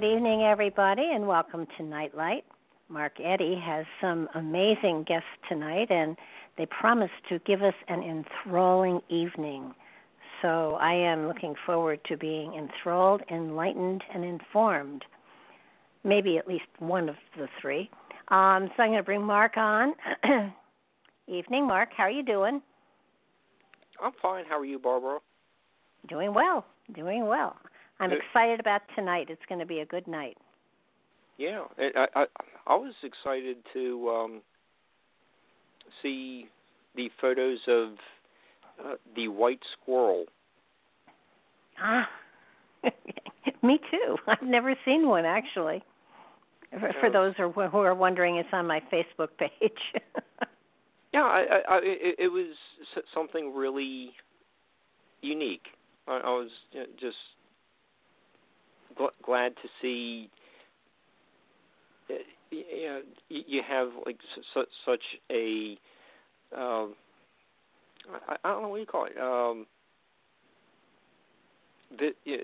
Good evening, everybody, and welcome to Nightlight. Mark Eddy has some amazing guests tonight, and they promise to give us an enthralling evening. So I am looking forward to being enthralled, enlightened, and informed. Maybe at least one of the three. Um, so I'm going to bring Mark on. evening, Mark. How are you doing? I'm fine. How are you, Barbara? Doing well. Doing well. I'm excited about tonight. It's going to be a good night. Yeah, I I, I was excited to um, see the photos of uh, the white squirrel. Ah, me too. I've never seen one actually. For, for those who are, who are wondering, it's on my Facebook page. yeah, I, I, it, it was something really unique. I, I was just glad to see. Uh, you know, you have like such such a. Um, I, I don't know what you call it. Um, uh,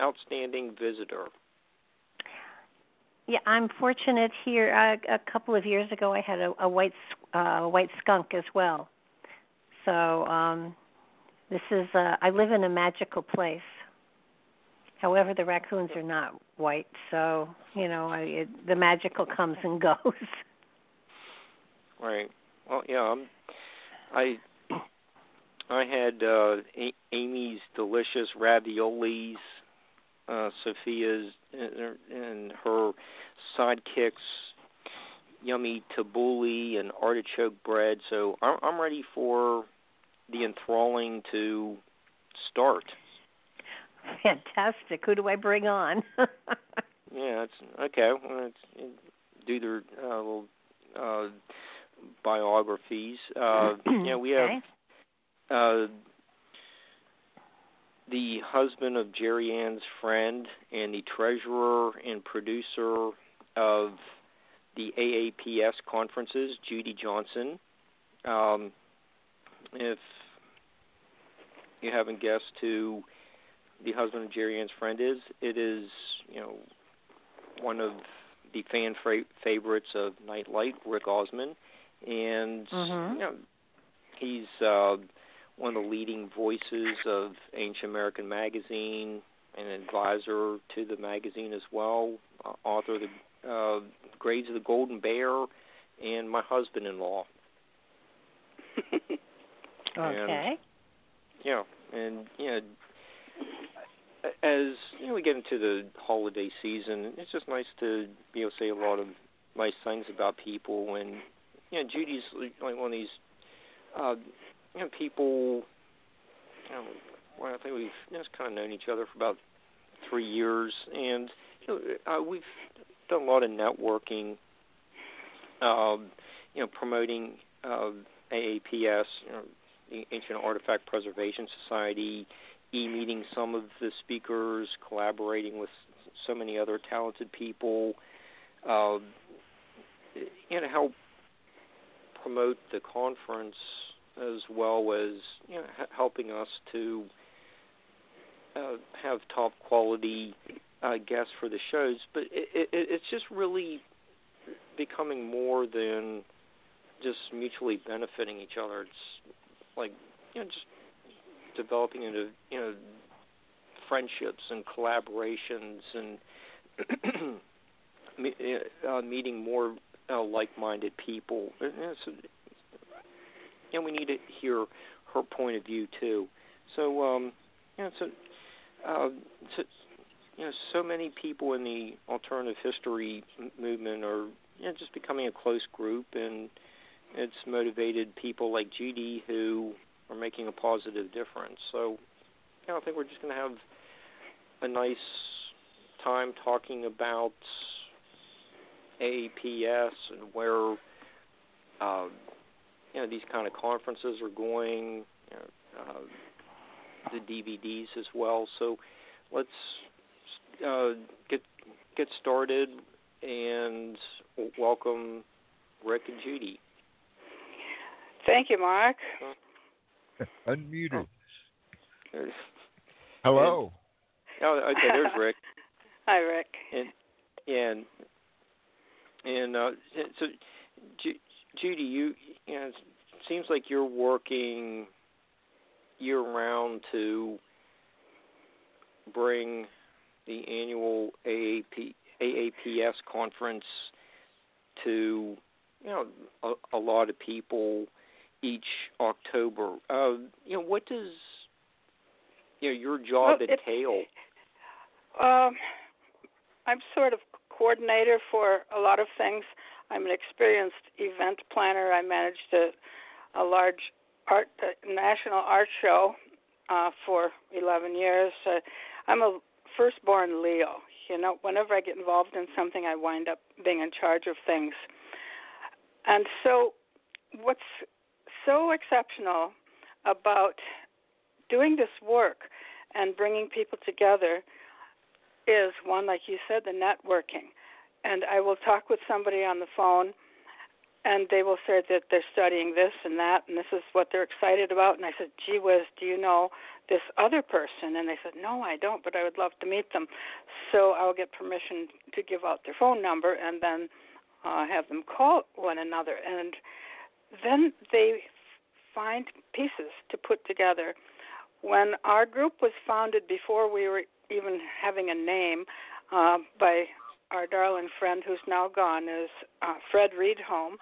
outstanding visitor. Yeah, I'm fortunate here. Uh, a couple of years ago, I had a, a white uh, white skunk as well. So um, this is. Uh, I live in a magical place. However, the raccoons are not white, so you know I, it, the magical comes and goes. Right. Well, yeah. I'm, I I had uh, a- Amy's delicious raviolis, uh, Sophia's and her sidekicks, yummy tabbouleh and artichoke bread. So I'm, I'm ready for the enthralling to start. Fantastic. Who do I bring on? yeah, it's okay. Well, it's, do their uh, little uh, biographies. Uh, yeah, we have okay. uh, the husband of Jerry Ann's friend and the treasurer and producer of the AAPS conferences, Judy Johnson. Um, if you haven't guessed who the husband of Jerry Ann's friend is. It is, you know, one of the fan fra- favorites of Nightlight, Rick Osmon, and mm-hmm. you know, he's uh, one of the leading voices of Ancient American Magazine, an advisor to the magazine as well, uh, author of the uh, Graves of the Golden Bear, and my husband-in-law. okay. And, yeah, and you know as you know, we get into the holiday season, it's just nice to able to say a lot of nice things about people. And you know, Judy's like one of these, uh, you know, people. You know, well, I think we've just kind of known each other for about three years, and you know, uh, we've done a lot of networking. Um, you know, promoting uh, AAPS, you know, the Ancient Artifact Preservation Society e-meeting some of the speakers, collaborating with so many other talented people, uh, and help promote the conference as well as you know helping us to uh, have top quality uh, guests for the shows. But it, it, it's just really becoming more than just mutually benefiting each other. It's like you know just developing into you know friendships and collaborations and uh, meeting more uh, like-minded people. And, so, and we need to hear her point of view too. So, um, you know, so, uh, so, you know, so many people in the alternative history movement are you know, just becoming a close group, and it's motivated people like Judy who are making a positive difference. So, you know, I think we're just going to have a nice time talking about AAPS and where uh, you know these kind of conferences are going, you know, uh, the DVDs as well. So let's uh, get get started and welcome Rick and Judy. Thank you, Mark. Unmuted. Oh. Hello. oh, okay. There's Rick. Hi, Rick. And and and uh, so, Judy, you, you know, it seems like you're working year round to bring the annual AAP AAPS conference to you know a, a lot of people each October. Uh, you know, what does you know your job well, entail? Um, I'm sort of coordinator for a lot of things. I'm an experienced event planner. I managed a, a large art a national art show uh, for 11 years. Uh, I'm a firstborn Leo. You know, whenever I get involved in something, I wind up being in charge of things. And so, what's so exceptional about doing this work and bringing people together is one, like you said, the networking. And I will talk with somebody on the phone, and they will say that they're studying this and that, and this is what they're excited about. And I said, "Gee whiz, do you know this other person?" And they said, "No, I don't, but I would love to meet them." So I'll get permission to give out their phone number, and then uh, have them call one another, and then they find pieces to put together. When our group was founded, before we were even having a name uh, by our darling friend who's now gone is uh, Fred Rydholm,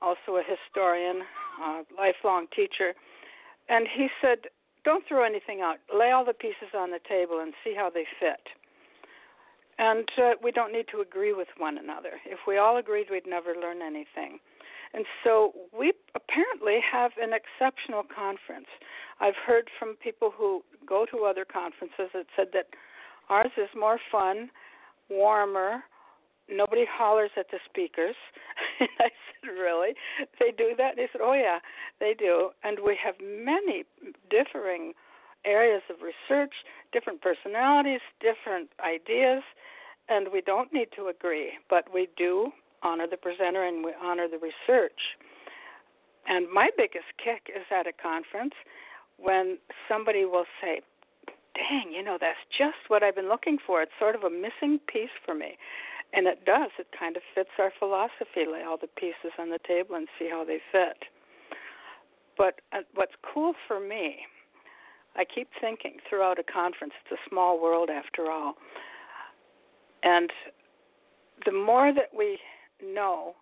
also a historian, uh, lifelong teacher, and he said, "Don't throw anything out. Lay all the pieces on the table and see how they fit." And uh, we don't need to agree with one another. If we all agreed, we'd never learn anything. And so we apparently have an exceptional conference. I've heard from people who go to other conferences that said that Ours is more fun, warmer. Nobody hollers at the speakers. and I said, Really? They do that? They said, Oh, yeah, they do. And we have many differing areas of research, different personalities, different ideas, and we don't need to agree, but we do honor the presenter and we honor the research. And my biggest kick is at a conference when somebody will say, dang, you know, that's just what I've been looking for. It's sort of a missing piece for me. And it does. It kind of fits our philosophy. Lay all the pieces on the table and see how they fit. But uh, what's cool for me, I keep thinking throughout a conference, it's a small world after all. And the more that we know,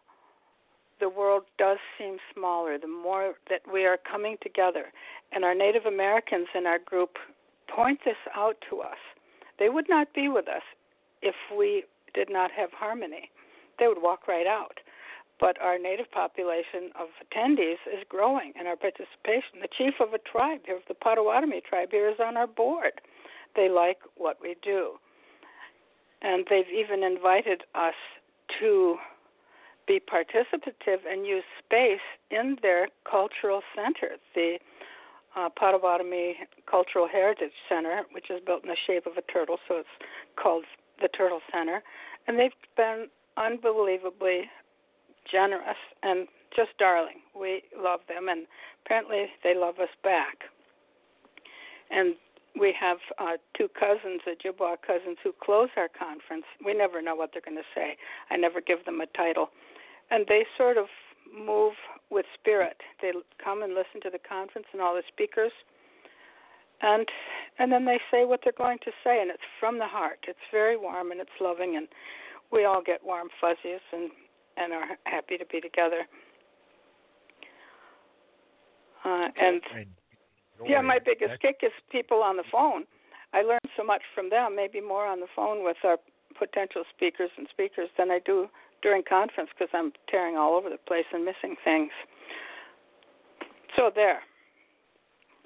the world does seem smaller, the more that we are coming together. And our Native Americans in our group point this out to us. They would not be with us if we did not have harmony. They would walk right out. But our native population of attendees is growing, and our participation. The chief of a tribe here, of the Potawatomi tribe here, is on our board. They like what we do. And they've even invited us to be participative and use space in their cultural center. The uh, Potawatomi Cultural Heritage Center, which is built in the shape of a turtle, so it's called the Turtle Center, and they've been unbelievably generous and just darling. We love them, and apparently they love us back. And we have uh, two cousins, the Jibwa cousins, who close our conference. We never know what they're going to say. I never give them a title. And they sort of move with spirit. They come and listen to the conference and all the speakers. And and then they say what they're going to say and it's from the heart. It's very warm and it's loving and we all get warm fuzzies and and are happy to be together. Uh, and yeah, my biggest kick is people on the phone. I learn so much from them, maybe more on the phone with our potential speakers and speakers than I do during conference because I'm tearing all over the place and missing things. So there.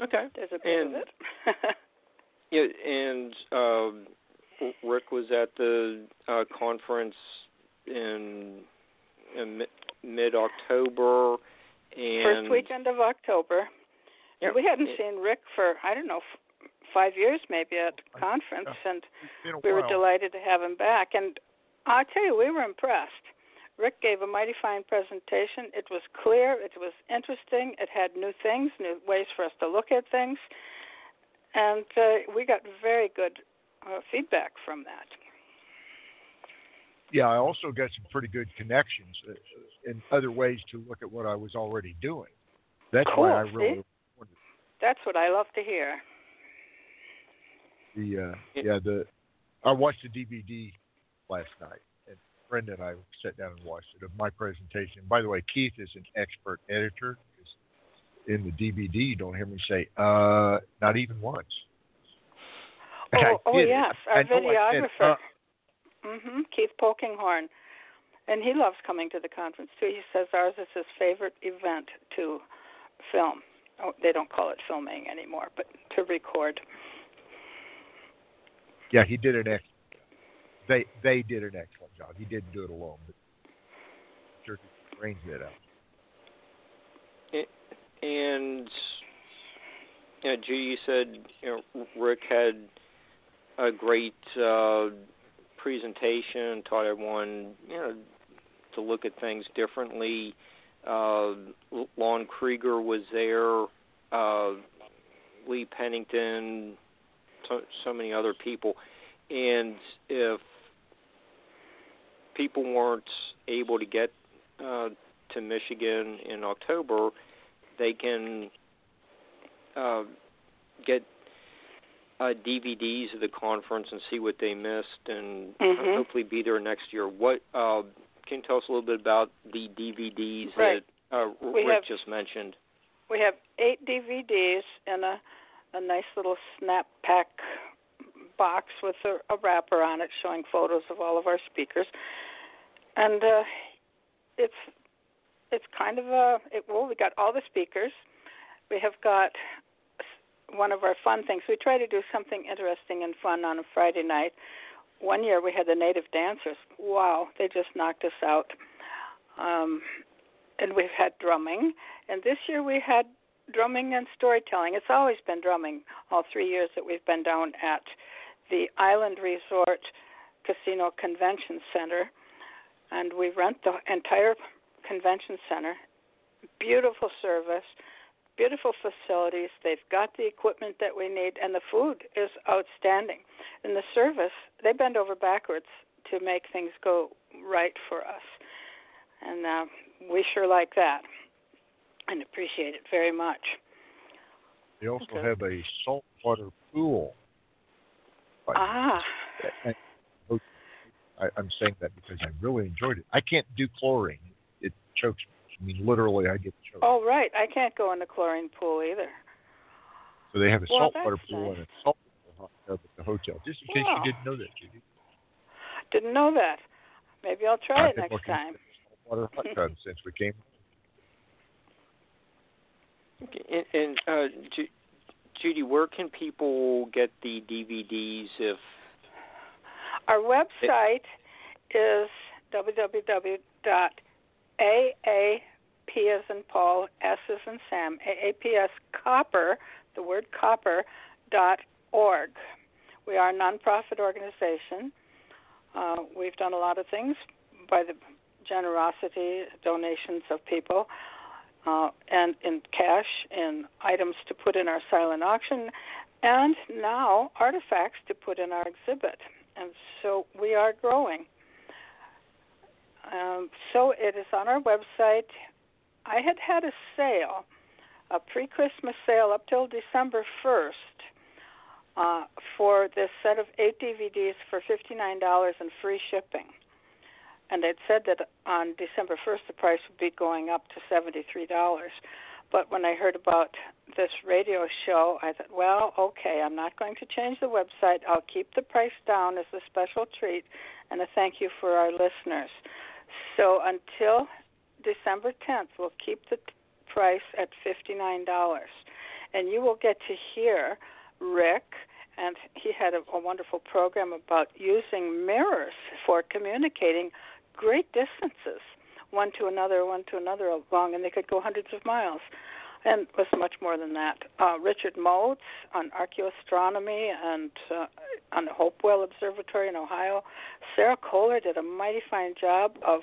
Okay. There's a bit and, of it. yeah, and um, Rick was at the uh, conference in, in mid October and first weekend of October. Yep. We hadn't seen Rick for I don't know f- five years maybe at conference, and we were delighted to have him back. And I tell you, we were impressed. Rick gave a mighty fine presentation. It was clear, it was interesting, it had new things, new ways for us to look at things, and uh, we got very good uh, feedback from that. Yeah, I also got some pretty good connections and other ways to look at what I was already doing. That's cool, why I really. See? That's what I love to hear. The uh, yeah the I watched the DVD last night, and Brenda and I sat down and watched it of my presentation. By the way, Keith is an expert editor. In the DVD, you don't hear me say uh, not even once. Oh, oh yes, our I videographer. Said, uh, hmm Keith Pokinghorn, and he loves coming to the conference too. He says ours is his favorite event to film. Oh, they don't call it filming anymore, but to record. Yeah, he did an ex- they they did an excellent job. He didn't do it alone, but sure arranged it out. And you know, Judy said you know, Rick had a great uh, presentation, taught everyone you know to look at things differently. Uh, Lon Krieger was there, uh, Lee Pennington, so, so many other people, and if people weren't able to get uh, to Michigan in October, they can uh, get uh, DVDs of the conference and see what they missed, and Mhm. hopefully be there next year. What uh, can you tell us a little bit about the DVDs Right. that uh, Rick have- just mentioned? We have eight DVDs in a a nice little snap pack box with a, a wrapper on it showing photos of all of our speakers, and uh, it's it's kind of a it, well we got all the speakers. We have got one of our fun things. We try to do something interesting and fun on a Friday night. One year we had the native dancers. Wow, they just knocked us out. Um, and we've had drumming. And this year we had drumming and storytelling. It's always been drumming all three years that we've been down at the Island Resort Casino Convention Center. And we rent the entire convention center. Beautiful service, beautiful facilities. They've got the equipment that we need, and the food is outstanding. And the service, they bend over backwards to make things go right for us. And uh, we sure like that and appreciate it very much. They also Okay. have a saltwater pool. Like, Ah, and- I, I'm saying that because I really enjoyed it. I can't do chlorine; it chokes me. I mean, literally, I get choked. oh right, I can't go in the chlorine pool either. So they have a Well, saltwater pool nice. and a saltwater hot tub at the hotel. Just in case Wow. you didn't know that, Judy. Didn't know that. Maybe I'll try I've it next time. saltwater hot tub since we came. And, and uh, Ju- Judy, where can people get the DVDs if Our website is www.aap as in Paul, S as in Sam, AAPS copper, the word copper, dot org. We are a nonprofit organization. Uh, we've done a lot of things by the generosity donations of people, uh, and in cash, in items to put in our silent auction, and now artifacts to put in our exhibit. And so we are growing. Um, so it is on our website. I had had a sale, a pre Christmas sale up till December 1st uh, for this set of eight DVDs for $59 and free shipping. And it said that on December 1st the price would be going up to $73. But when I heard about this radio show, I thought, well, okay, I'm not going to change the website. I'll keep the price down as a special treat and a thank you for our listeners. So until December 10th, we'll keep the price at $59. And you will get to hear Rick, and he had a, a wonderful program about using mirrors for communicating great distances, one to another, one to another along, and they could go hundreds of miles. And was much more than that. Uh, Richard Moats on archaeoastronomy and uh, on the Hopewell Observatory in Ohio. Sarah Kohler did a mighty fine job of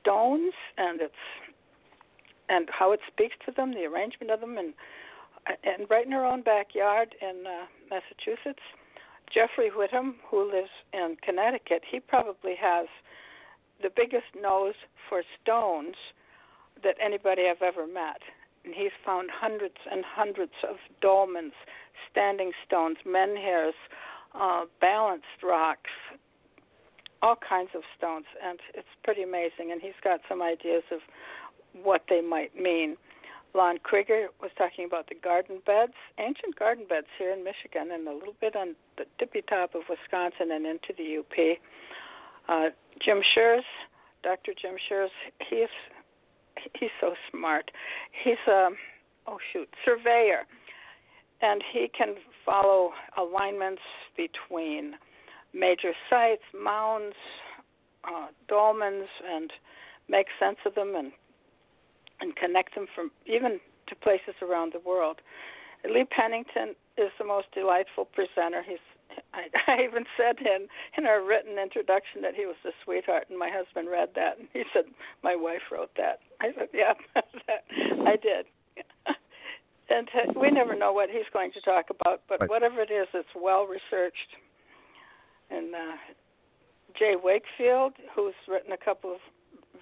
stones and its and how it speaks to them, the arrangement of them, and and right in her own backyard in uh, Massachusetts, Jeffrey Whittam, who lives in Connecticut, he probably has the biggest nose for stones that anybody I've ever met. And he's found hundreds and hundreds of dolmens, standing stones, menhirs, uh, balanced rocks, all kinds of stones, and it's pretty amazing. And he's got some ideas of what they might mean. Lon Krieger was talking about the garden beds, ancient garden beds here in Michigan, and a little bit on the tippy top of Wisconsin and into the UP. Uh, Jim Scherz, Dr. Jim Scherz, he's he's so smart. He's a oh shoot surveyor, and he can follow alignments between major sites, mounds, uh, dolmens, and make sense of them and and connect them from even to places around the world. Lee Pennington is the most delightful presenter. He's I, I even said in in our written introduction that he was a sweetheart, and my husband read that, and he said my wife wrote that. I said, yeah, I did. and uh, we never know what he's going to talk about, but right. whatever it is, it's well researched. And uh, Jay Wakefield, who's written a couple of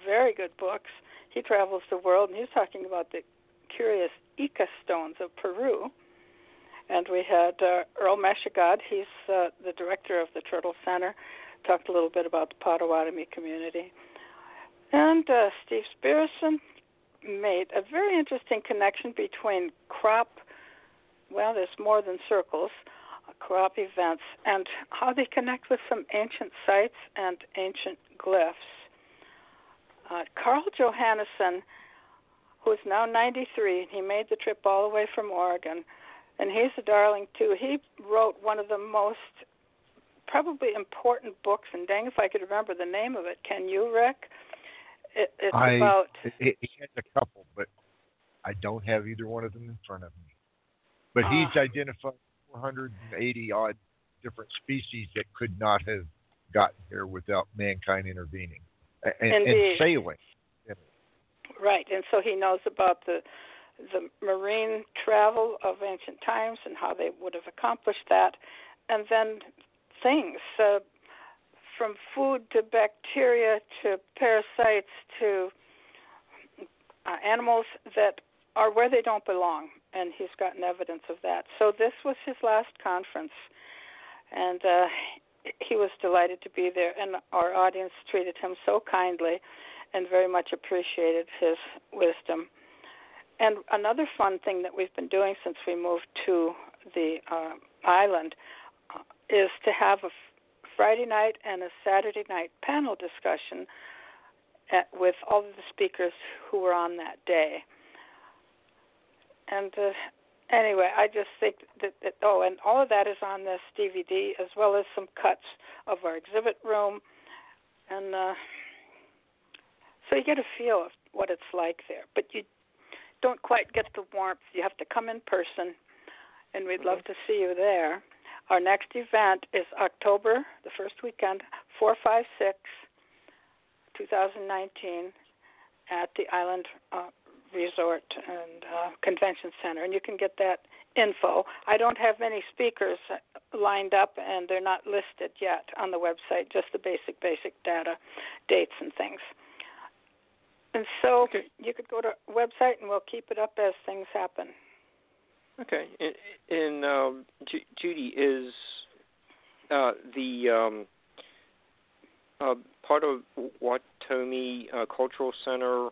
very good books, he travels the world, and he's talking about the curious Ica stones of Peru and we had uh, Earl Meshigaud, he's uh, the director of the Turtle Center, talked a little bit about the Potawatomi community. And uh, Steve Spearson made a very interesting connection between crop, well, there's more than circles, crop events, and how they connect with some ancient sites and ancient glyphs. Uh, Carl Johannessen, who is now 93, he made the trip all the way from Oregon and he's a darling too. He wrote one of the most probably important books, and dang if I could remember the name of it. Can you, Rick? It, it's I, about. He has a couple, but I don't have either one of them in front of me. But he's uh, identified 480 odd different species that could not have gotten here without mankind intervening and, and sailing. Right, and so he knows about the the marine travel of ancient times and how they would have accomplished that, and then things uh, from food to bacteria to parasites to uh, animals that are where they don't belong, and he's gotten evidence of that. So this was his last conference, and uh, he was delighted to be there, and our audience treated him so kindly and very much appreciated his wisdom. And another fun thing that we've been doing since we moved to the uh, island uh, is to have a Friday night and a Saturday night panel discussion at, with all of the speakers who were on that day. And uh, anyway, I just think that, that oh, and all of that is on this DVD as well as some cuts of our exhibit room, and uh, so you get a feel of what it's like there. But you don't quite get the warmth, you have to come in person, and we'd love to see you there. Our next event is October, the first weekend, 456 2019 at the Island uh, Resort and uh, Convention Center, and you can get that info. I don't have many speakers lined up, and they're not listed yet on the website. Just the basic, basic data, dates, and things. And so Okay. you could go to website, and we'll keep it up as things happen. Okay. And, and um, Ju- Judy is uh, the um, uh, part of Watomi uh, Cultural Center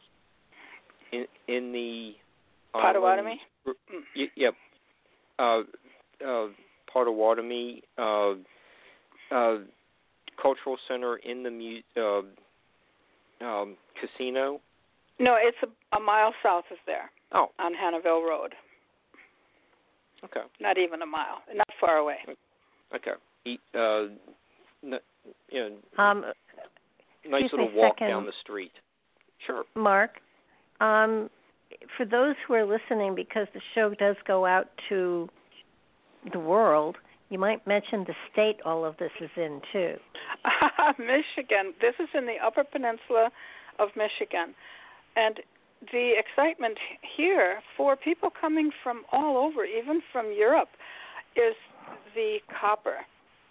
in in the Potawatomi? yep. Uh, uh, Potawatomi uh, uh, Cultural Center in the mu- uh, um, casino. No, it's a, a mile south of there Oh, on Hannahville Road. okay. Not even a mile, not far away. Okay. E- Uh, n- you know, Um, nice Excuse me little walk second. down the street. Sure. Mark, um, for those who are listening, because the show does go out to the world, you might mention the state all of this is in too. Michigan. This is in the Upper Peninsula of Michigan. And the excitement here for people coming from all over, even from Europe, is the copper.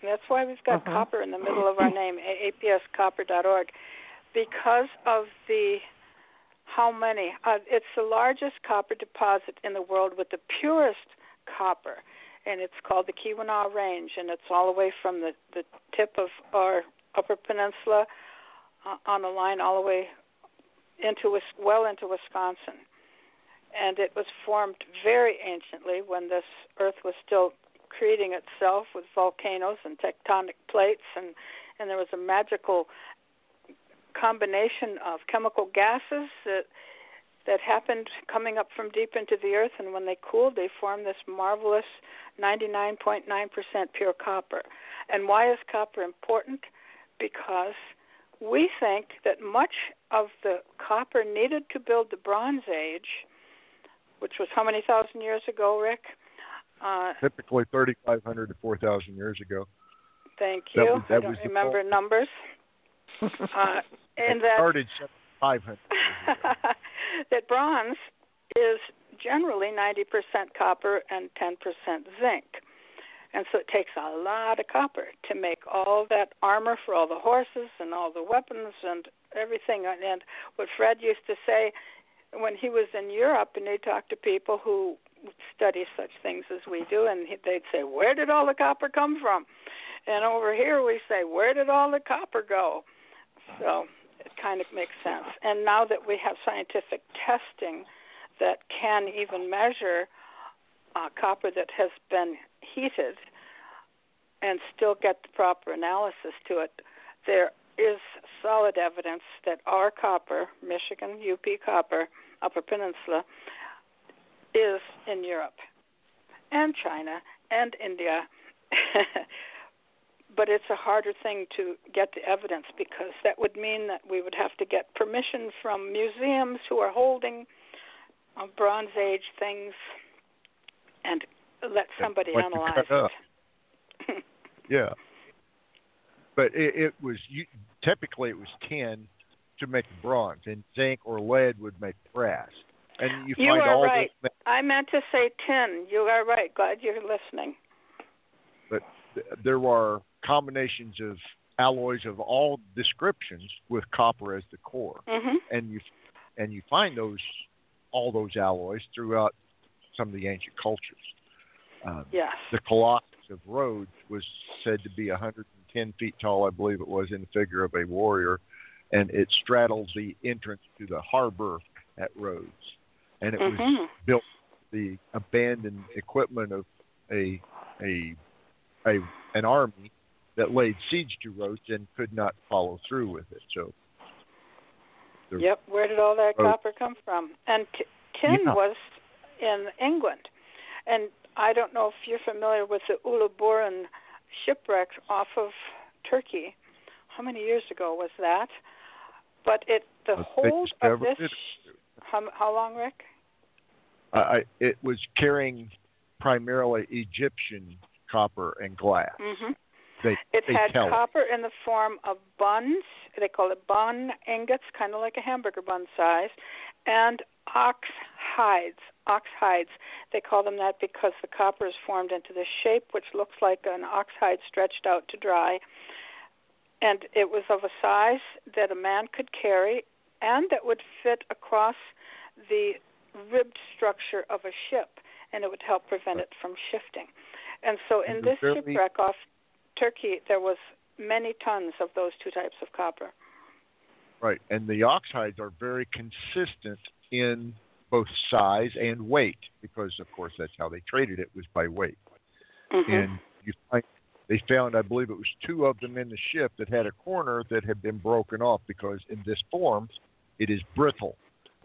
And that's why we've got Mhm. copper in the middle of our name, apscopper.org, because of the how many. Uh, it's the largest copper deposit in the world with the purest copper, and it's called the Keweenaw Range, and it's all the way from the the tip of our Upper Peninsula uh, on the line all the way into well into Wisconsin. And it was formed very anciently when this earth was still creating itself with volcanoes and tectonic plates and and there was a magical combination of chemical gases that that happened coming up from deep into the earth and when they cooled they formed this marvelous 99.9% pure copper. And why is copper important? Because we think that much of the copper needed to build the Bronze Age, which was how many thousand years ago, Rick? Uh, Typically 3,500 to 4,000 years ago. thank That you. was- that I don't remember numbers. Uh, and it that started 500 years ago. that bronze is generally 90% copper and 10% zinc. And so it takes a lot of copper to make all that armor for all the horses and all the weapons and everything. And what Fred used to say when he was in Europe and he talked to people who study such things as we do, and they'd say, Where did all the copper come from? And over here we say, Where did all the copper go? So it kind of makes sense. And now that we have scientific testing that can even measure uh, copper that has been heated and still get the proper analysis to it, there is solid evidence that our copper, Michigan UP copper, Upper Peninsula, is in Europe and China and India. but it's a harder thing to get the evidence because that would mean that we would have to get permission from museums who are holding uh, Bronze Age things and let somebody like analyze it. Yeah. But it, it was you, typically it was tin to make bronze, and zinc or lead would make brass. And you, You find are all right. those, I meant to say tin. You are right. Glad you're listening. but th- there are combinations of alloys of all descriptions with copper as the core, Mhm. and you and you find those all those alloys throughout some of the ancient cultures. Um, Yes. the Colossus of Rhodes was said to be 110 feet tall, I believe it was, in the figure of a warrior, and it straddles the entrance to the harbor at Rhodes, and it was Mhm. built the abandoned equipment of a a a an army that laid siege to Rhodes and could not follow through with it. So Yep. Where did all that copper come from? And t- tin Yeah. was in England, and I don't know if you're familiar with the Uluburun shipwreck off of Turkey. How many years ago was that? But it the they hold of this. it. How, how long, Rick? I, I, it was carrying primarily Egyptian copper and glass. hmm They, it they had copper in the form of buns. They call it bun ingots, kind of like a hamburger bun size, and ox hides. Ox hides. They call them that because the copper is formed into this shape, which looks like an ox hide stretched out to dry. And it was of a size that a man could carry and that would fit across the ribbed structure of a ship, and it would help prevent it from shifting. And so, in this shipwreck off Turkey, there was many tons of those two types of copper. Right, and the ox hides are very consistent in both size and weight because, of course, that's how they traded it was by weight. Mm-hmm. And you find they found, I believe, it was two of them in the ship that had a corner that had been broken off because in this form, it is brittle,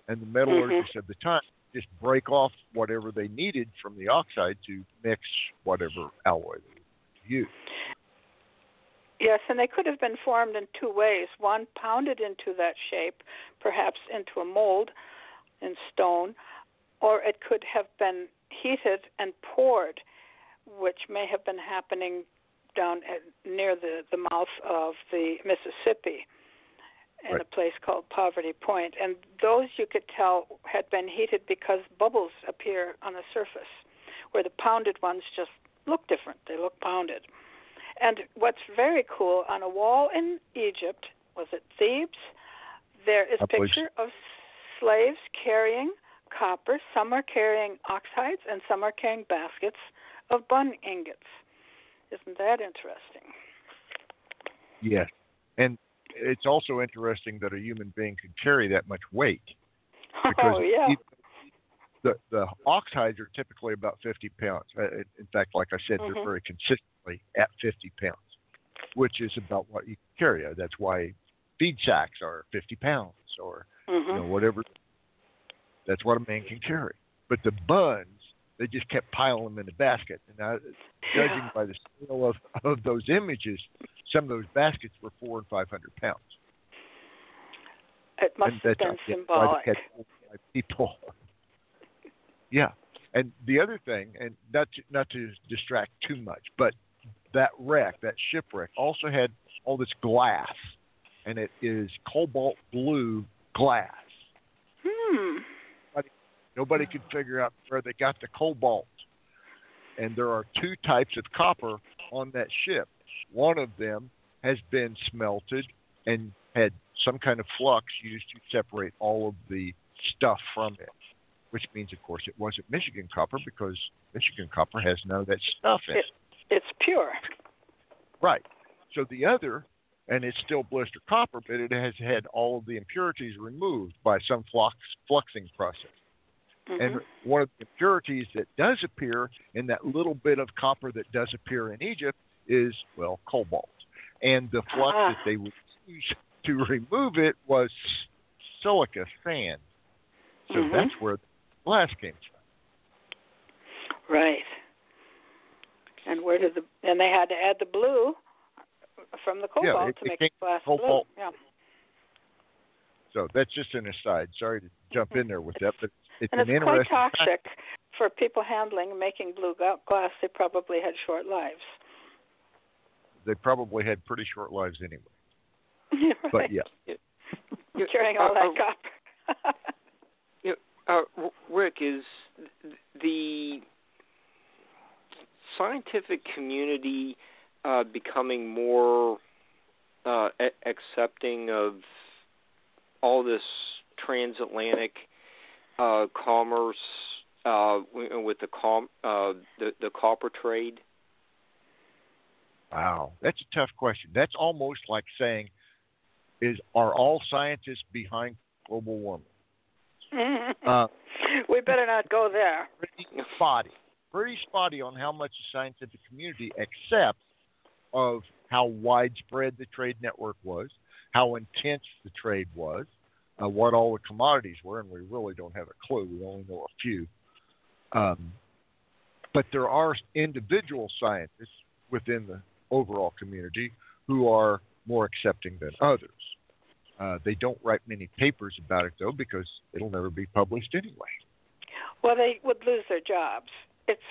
and the metallurgists Mm-hmm. at the time just break off whatever they needed from the ox hide to mix whatever alloy they used. Yes, and they could have been formed in two ways. One, pounded into that shape, perhaps into a mold in stone, or it could have been heated and poured, which may have been happening down at, near the, the mouth of the Mississippi in Right. a place called Poverty Point. And those you could tell had been heated because bubbles appear on the surface, where the pounded ones just look different. They look pounded. And what's very cool on a wall in Egypt, was it Thebes? There is a picture of slaves carrying copper. Some are carrying ox hides, and some are carrying baskets of bun ingots. Isn't that interesting? Yes, and it's also interesting that a human being could carry that much weight. because oh yeah. the the ox hides are typically about 50 pounds. Uh, In fact, like I said, Mhm. they're very consistently at 50 pounds, which is about what you carry. That's why feed sacks are 50 pounds, or hmm you know whatever. That's what a man can carry. But the buns, they just kept piling them in the basket. And I, judging Yeah. by the scale of of those images, some of those baskets were four and 500 pounds. It must and have been I get why symbolic. they had 45 people. yeah, and the other thing, and not to, not to distract too much, but that wreck, that shipwreck, also had all this glass, and it is cobalt blue glass. Hmm. Nobody could figure out where they got the cobalt. And there are two types of copper on that ship. One of them has been smelted and had some kind of flux used to separate all of the stuff from it, which means, of course, it wasn't Michigan copper because Michigan copper has none of that stuff in it. It's pure. Right. So the other, and it's still blister copper, but it has had all of the impurities removed by some flux, fluxing process. Mhm. And one of the impurities that does appear in that little bit of copper that does appear in Egypt is, well, cobalt. And the flux Ah. that they would use to remove it was silica sand. So Mhm. that's where the glass came from. Right. And where did the and they had to add the blue from the Yeah, cobalt it- to it make came glass cobalt. blue. Yeah. So that's just an aside. Sorry to jump in there with that, but it's And an it's quite interesting fact. toxic for people handling making blue glass. They probably had short lives. They probably had pretty short lives anyway. right. But yeah, Yeah, Carrying all uh, that uh, copper. Uh, Rick, is the scientific community uh, becoming more uh, a- accepting of all this transatlantic uh, commerce uh, with the com- uh, the, the copper trade? wow, that's a tough question. That's almost like saying, "Is are all scientists behind global warming?" Uh, we better not go there. pretty spotty, pretty spotty on how much the scientific community accepts of how widespread the trade network was, how intense the trade was, uh, what all the commodities were, and we really don't have a clue. We only know a few. Um, but there are individual scientists within the overall community who are more accepting than others. Uh, they don't write many papers about it though, because it'll never be published anyway. Well, they would lose their jobs it's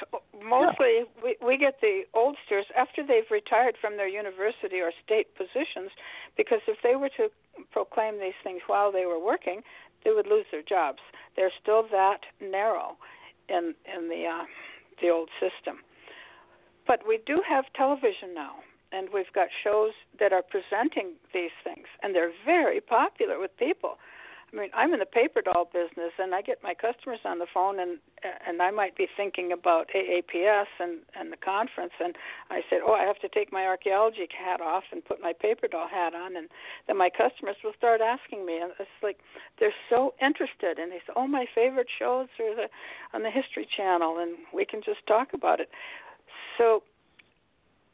mostly yeah. we we get the oldsters after they've retired from their university or state positions because if they were to proclaim these things while they were working they would lose their jobs. They're still that narrow in in the uh the old system. But we do have television now and we've got shows that are presenting these things and they're very popular with people I mean, I'm in the paper doll business, and I get my customers on the phone, and and I might be thinking about AAPS and and the conference, and I said, oh, I have to take my archaeology hat off and put my paper doll hat on, and then my customers will start asking me, and it's like they're so interested, and they say, oh, my favorite shows are the on the History Channel, and we can just talk about it. So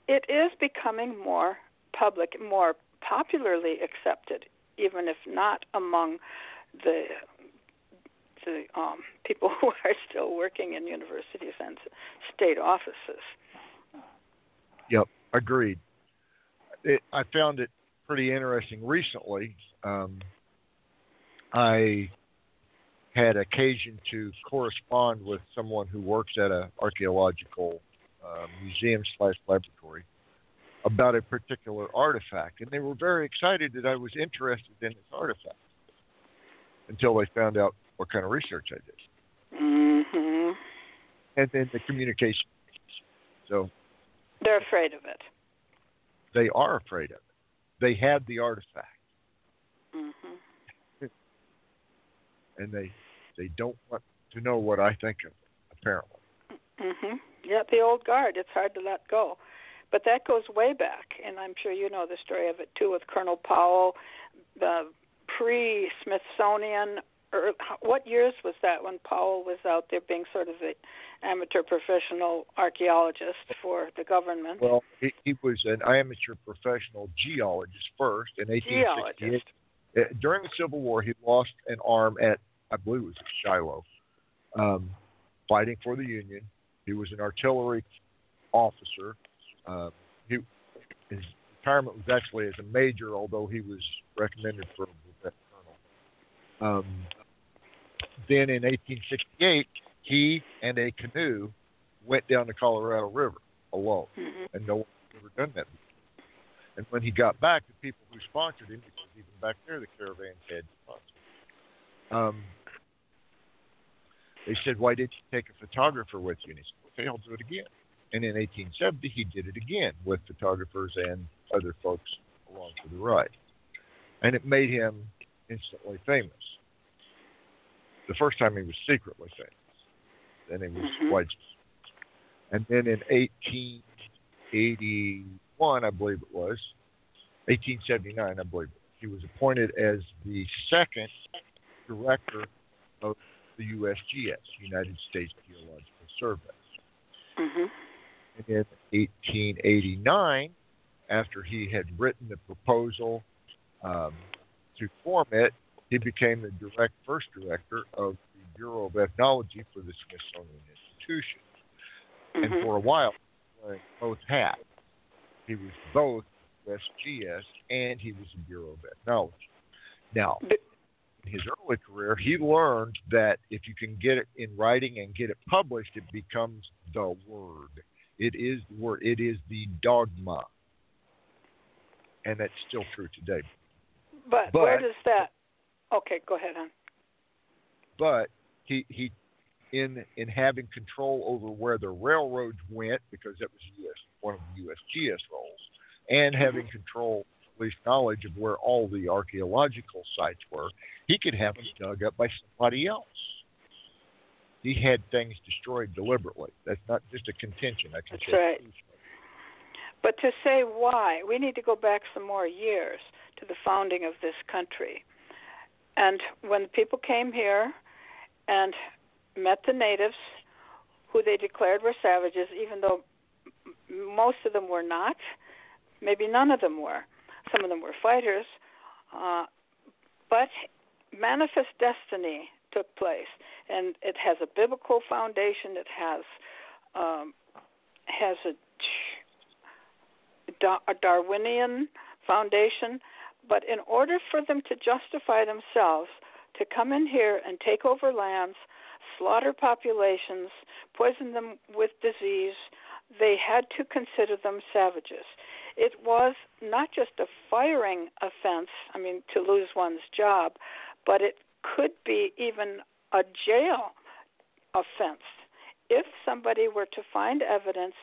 it is becoming more public, more popularly accepted, even if not among the the um, people who are still working in universities and state offices. Yep, agreed. It, I found it pretty interesting recently. Um, I had occasion to correspond with someone who works at an archaeological uh, museum slash laboratory about a particular artifact, and they were very excited that I was interested in this artifact until they found out what kind of research I did. Mm-hmm. And then the communication. So they're afraid of it. They are afraid of it. They had the artifact. Mm-hmm. and they they don't want to know what I think of it, apparently. Mhm. Yeah, the old guard. It's hard to let go. But that goes way back, and I'm sure you know the story of it too with Colonel Powell, the pre-Smithsonian. Or what years was that when Powell was out there being sort of the amateur professional archaeologist for the government? Well, he, he was an amateur professional geologist first in 1868. Uh, during the Civil War, he lost an arm at, I believe it was Shiloh, um, fighting for the Union. He was an artillery officer. Uh, he, his retirement was actually as a major, although he was recommended for um, then in 1868, he and a canoe went down the Colorado River alone, mm-hmm. and no one had ever done that before. And when he got back, the people who sponsored him, because even back there the caravans had sponsors, um, they said, "Why didn't you take a photographer with you?" And he said, "Okay, I'll do it again." And in 1870, he did it again with photographers and other folks along for the ride, and it made him instantly famous. The first time he was secretly famous, then he was mm-hmm. widespread. And then in 1881, I believe it was, 1879, I believe, he was appointed as the second director of the USGS, United States Geological Survey. Mm-hmm. And in 1889, after he had written the proposal um, to form it, he became the direct first director of the Bureau of Ethnology for the Smithsonian Institution. Mm-hmm. And for a while, wearing both hats. He was both USGS and he was the Bureau of Ethnology. Now, in his early career, he learned that if you can get it in writing and get it published, it becomes the word. It is the word. It is the dogma. And that's still true today. But, but where does that? Okay, go ahead, hon. But he he in in having control over where the railroads went because that was US one of the USGS roles, and mm-hmm. having control at least knowledge of where all the archaeological sites were, he could have them dug up by somebody else. He had things destroyed deliberately. That's not just a contention. I can That's right. But to say why, we need to go back some more years the founding of this country. And when the people came here and met the natives, who they declared were savages, even though most of them were not, maybe none of them were. Some of them were fighters, uh, but manifest destiny took place, and it has a biblical foundation. It has um, has a, a Darwinian foundation, but in order for them to justify themselves to come in here and take over lands, slaughter populations, poison them with disease. They had to consider them savages. It was not just a firing offense, I mean, to lose one's job, but it could be even a jail offense if somebody were to find evidence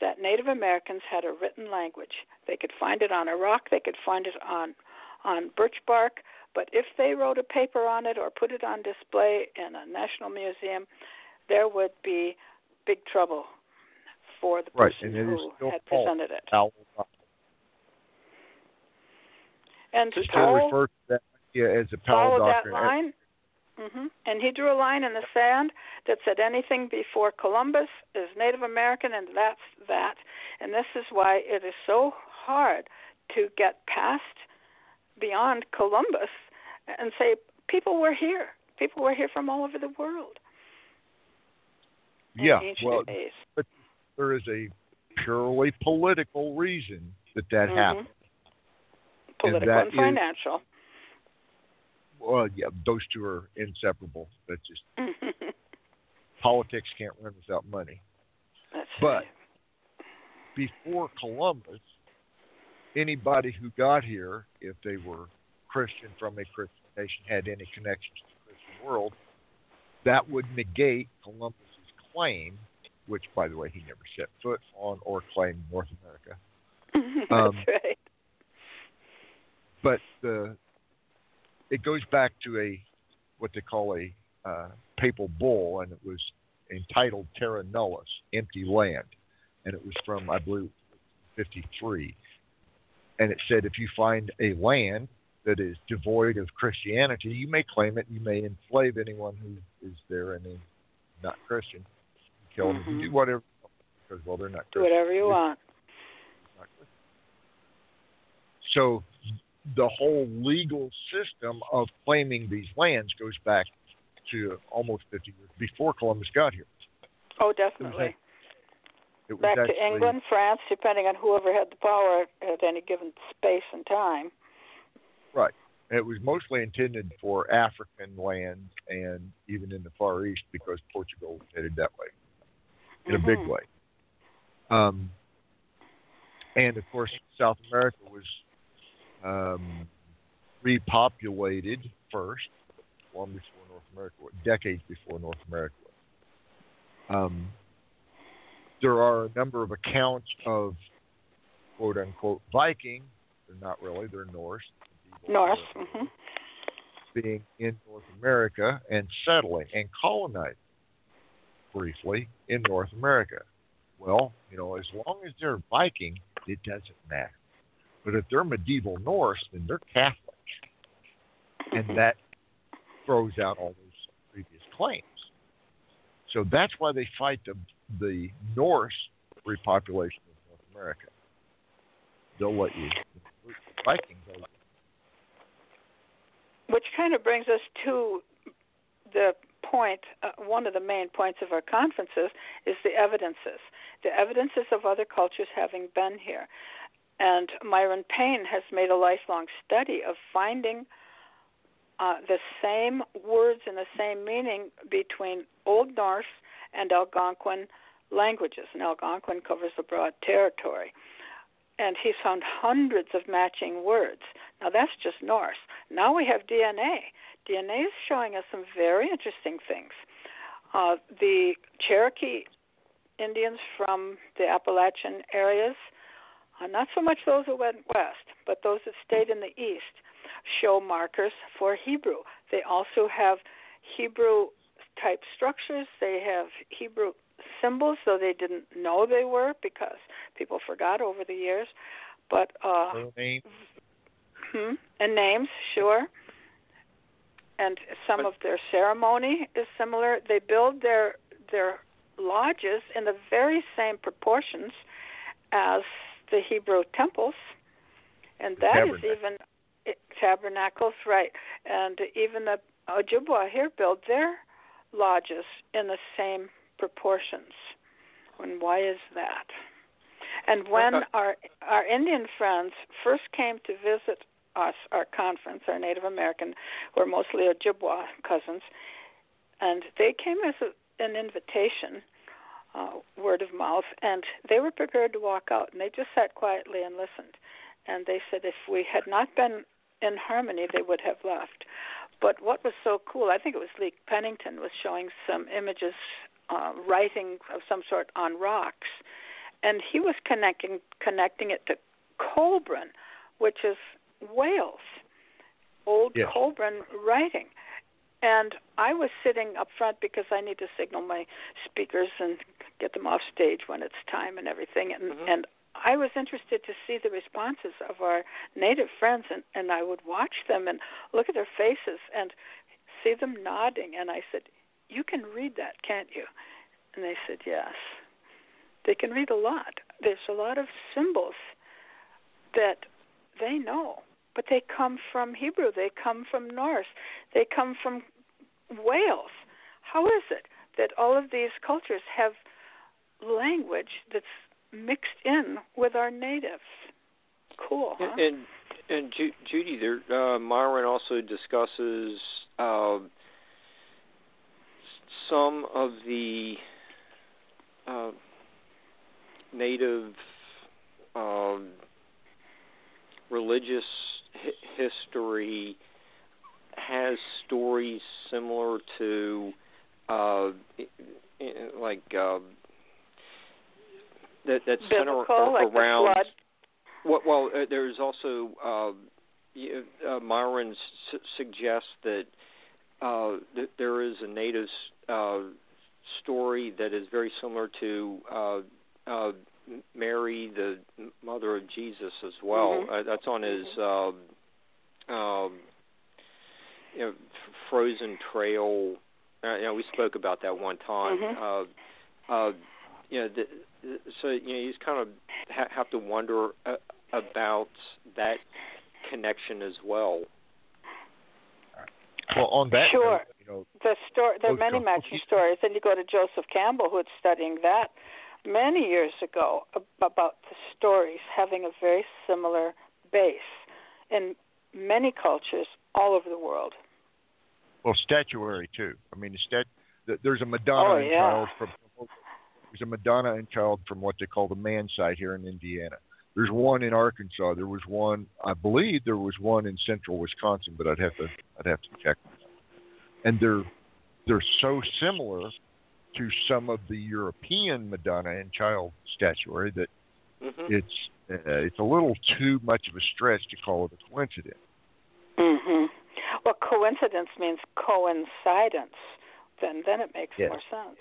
that Native Americans had a written language. They could find it on a rock, they could find it on on birch bark, but if they wrote a paper on it or put it on display in a national museum, there would be big trouble for the person who had presented it. Powell. And Powell refer to that idea as the Powell Doctrine. that line. hmm And he drew a line in the sand that said anything before Columbus is Native American, and that's that. And this is why it is so hard to get past beyond Columbus and say people were here. People were here from all over the world. Yeah, well, days. there is a purely political reason that that Mhm. happened. Political and is- financial. Well, yeah, those two are inseparable. That's just politics can't run without money. That's But- right. Before Columbus, anybody who got here, if they were Christian from a Christian nation, had any connection to the Christian world, that would negate Columbus's claim, which, by the way, he never set foot on or claimed North America. that's um, right. but the it goes back to a what they call a uh, papal bull, and it was entitled Terra Nullius, empty land, and it was from I believe 53, and it said if you find a land that is devoid of Christianity, you may claim it. You may enslave anyone who is there and is not Christian. Kill them. Mhm. Do whatever because well they're not Do Christian. whatever you want. So the whole legal system of claiming these lands goes back to almost 50 years before Columbus got here. Oh, definitely. Back actually, to England, France, depending on whoever had the power at any given space and time. Right. It was mostly intended for African lands and even in the Far East because Portugal was headed that way in a big Mhm. way. Um, and of course, South America was um, repopulated first, long before North America, decades before North America. Um, there are a number of accounts of quote unquote Viking. They're not really; they're Norse. North. Uh, hmm being in North America and settling and colonizing briefly in North America. Well, you know, as long as they're Viking, it doesn't matter. But if they're medieval Norse, then they're Catholic. And that throws out all those previous claims. So that's why they fight the the Norse repopulation of North America. They'll let you Vikings Which kind of brings us to the point, uh, one of the main points of our conferences is the evidences. The evidences of other cultures having been here. And Myron Paine has made a lifelong study of finding uh, the same words and the same meaning between Old Norse and Algonquin languages. And Algonquin covers a broad territory. And he's found hundreds of matching words. Now, that's just Norse. Now we have DNA. DNA is showing us some very interesting things. Uh, the Cherokee Indians from the Appalachian areas, uh, not so much those who went west, but those that stayed in the east, show markers for Hebrew. They also have Hebrew type structures, they have Hebrew symbols, though they didn't know they were because people forgot over the years. But uh, name. Hmm. And names, sure. And some of their ceremony is similar. They build their their lodges in the very same proportions as the Hebrew temples, and that is even it, tabernacles, right? And even the Ojibwa here build their lodges in the same proportions. And why is that? And when Okay. our our Indian friends first came to visit us, our conference, our Native American, were mostly Ojibwa cousins, and they came as a, an invitation, uh, word of mouth, and they were prepared to walk out, and they just sat quietly and listened. And they said if we had not been in harmony, they would have left. But what was so cool, I think it was Lee Pennington was showing some images, uh, writing of some sort on rocks, and he was connecting connecting it to Coelbren, which is Wales, old yes. Coelbren writing. And I was sitting up front because I need to signal my speakers and get them off stage when it's time and everything. And mm-hmm. and I was interested to see the responses of our native friends, and and I would watch them and look at their faces and see them nodding. And I said, "You can read that, can't you?" And they said, "Yes." They can read a lot. There's a lot of symbols that they know but they come from Hebrew, they come from Norse, they come from Wales. How is it that all of these cultures have language that's mixed in with our natives? Cool, huh? And and, and Ju- Judy, there, uh, Myron also discusses uh, some of the uh, native uh, religious history has stories similar to uh, like uh, that that Biblical, center like around. Well, well uh, there's also uh, uh, Myron s- suggests that uh, th- there is a native uh, story that is very similar to uh, uh, Mary, the mother of Jesus, as well. Mm-hmm. Uh, that's on his um, um, you know, frozen trail. Uh, you know, we spoke about that one time. Mhm. Uh, uh, you know, the, so you know, you just kind of ha- have to wonder uh, about that connection as well. Well, on that Sure. note, you know, the story there are Oh, many John. matching stories and you go to joseph campbell who was studying that many years ago about the stories having a very similar base in many cultures all over the world well, statuary too. I mean, the stat, there's a Madonna Oh, and yeah. child from there's a Madonna and child from what they call the Mann site here in Indiana. There's one in Arkansas. There was one, I believe, there was one in central Wisconsin, but I'd have to I'd have to check. And they're they're so similar to some of the European Madonna and child statuary that Mm-hmm. it's uh, it's a little too much of a stretch to call it a coincidence. Mm-hmm. well coincidence means coincidence then then it makes Yes. more sense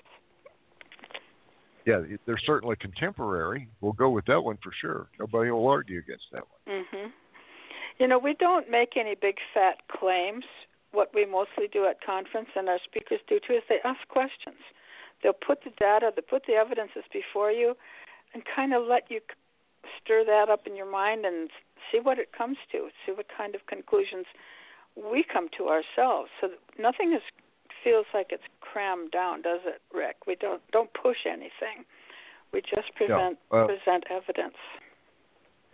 Yeah, they're certainly contemporary. We'll go with that one for sure. Nobody will argue against that one. Mhm. You know, we don't make any big fat claims. What we mostly do at conference and our speakers do too is they ask questions. They'll put the data, they put the evidences before you and kind of let you stir that up in your mind and see what it comes to, see what kind of conclusions we come to ourselves. So nothing is feels like it's crammed down, does it, Rick? We don't don't push anything. We just present uh, present evidence.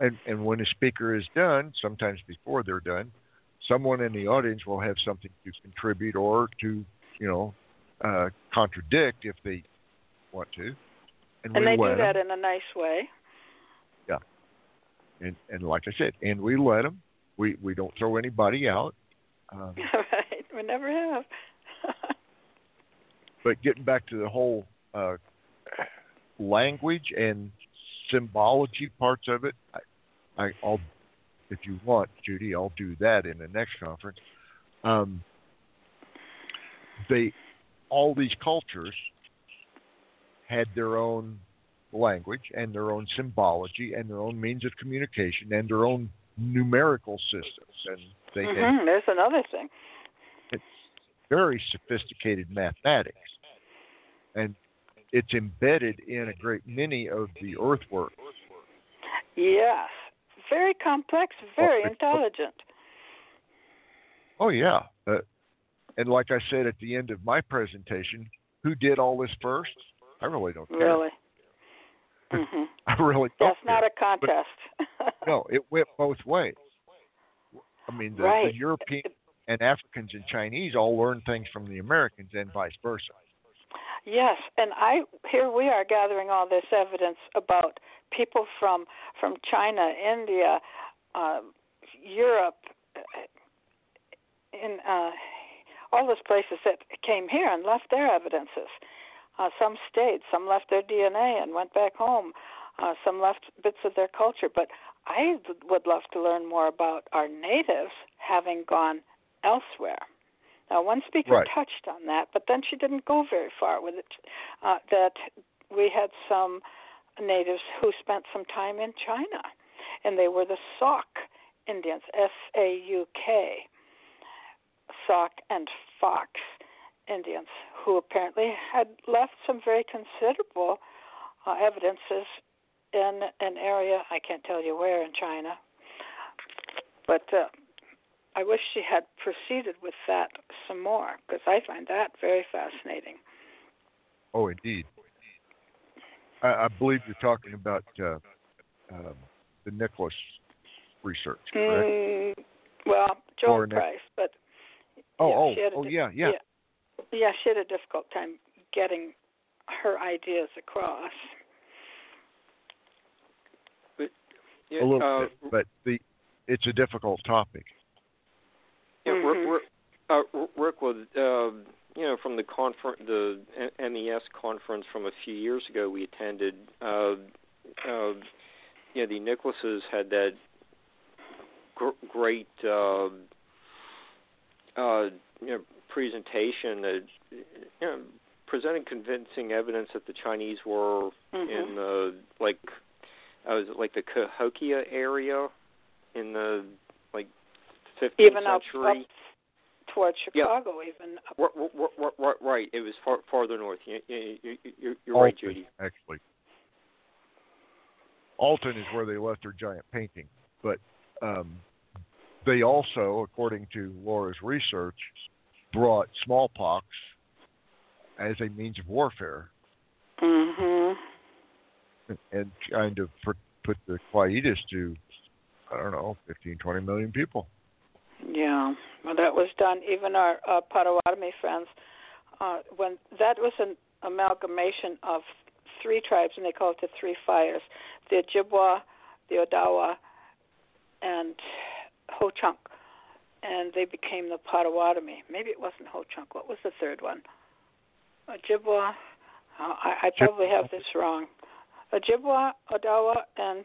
And and when a speaker is done, sometimes before they're done, someone in the audience will have something to contribute or to, you know, uh, contradict if they want to. And, And they do that them. in a nice way. And and like I said, and we let them. We we don't throw anybody out. Um, right. We never have. But getting back to the whole uh, language and symbology parts of it, I, I, I'll, if you want, Judy, I'll do that in the next conference. Um, they, all these cultures had their own language and their own symbology and their own means of communication and their own numerical systems, and they had hmm There's another thing. Very sophisticated mathematics. And it's embedded in a great many of the earthwork. Yes. Very complex, very Well, intelligent. Oh, yeah. Uh, and like I said at the end of my presentation, who did all this first? I really don't care. Really. hmm I really don't That's not a contest. no, it went both ways. I mean, the, Right. the European and Africans and Chinese all learn things from the Americans and vice versa. Yes, and I here we are gathering all this evidence about people from from China, India, uh, Europe, in uh, all those places that came here and left their evidences. Uh, some stayed, some left their DNA and went back home. Uh, some left bits of their culture, but I would love to learn more about our natives having gone elsewhere. Now, one speaker right. touched on that, but then she didn't go very far with it. Uh, that we had some natives who spent some time in China, and they were the Sauk Indians, S A U K, Sauk and Fox Indians, who apparently had left some very considerable uh, evidences in an area I can't tell you where in China, but uh, I wish she had proceeded with that some more because I find that very fascinating. Oh, indeed. I, I believe you're talking about uh, um, the Nicholas research, correct? Mm, well, Joan Price, but oh, yeah, oh, oh, yeah, yeah, yeah, yeah. She had a difficult time getting her ideas across. Yeah, a little uh, bit, but the it's a difficult topic. Yeah, Mhm. Rick, uh, Rick was, uh, you know, from the conference, the MES conference from a few years ago we attended. Uh, uh, you know, the Nicholases had that gr- great, uh, uh, you know, presentation that, you know, presented convincing evidence that the Chinese were Mhm. in the like, uh, was it like the Cahokia area in the 15th even up, century? up towards Yeah. Chicago, even up, Right, right, right, right. It was far, farther north. You, you, you, you're, you're right, Judy. Actually, Alton is where they left their giant painting, but um, they also, according to Laura's research, brought smallpox as a means of warfare Mm-hmm. and kind of put, put the quietus to, I don't know, 15, 20 million people. Yeah, well, that was done. Even our uh, Potawatomi friends, uh, when that was an amalgamation of three tribes, and they called it the Three Fires: the Ojibwa, the Odawa, and Ho Chunk, and they became the Potawatomi. Maybe it wasn't Ho Chunk. What was the third one? Ojibwa. Uh, I, I probably have this wrong. Ojibwa, Odawa, and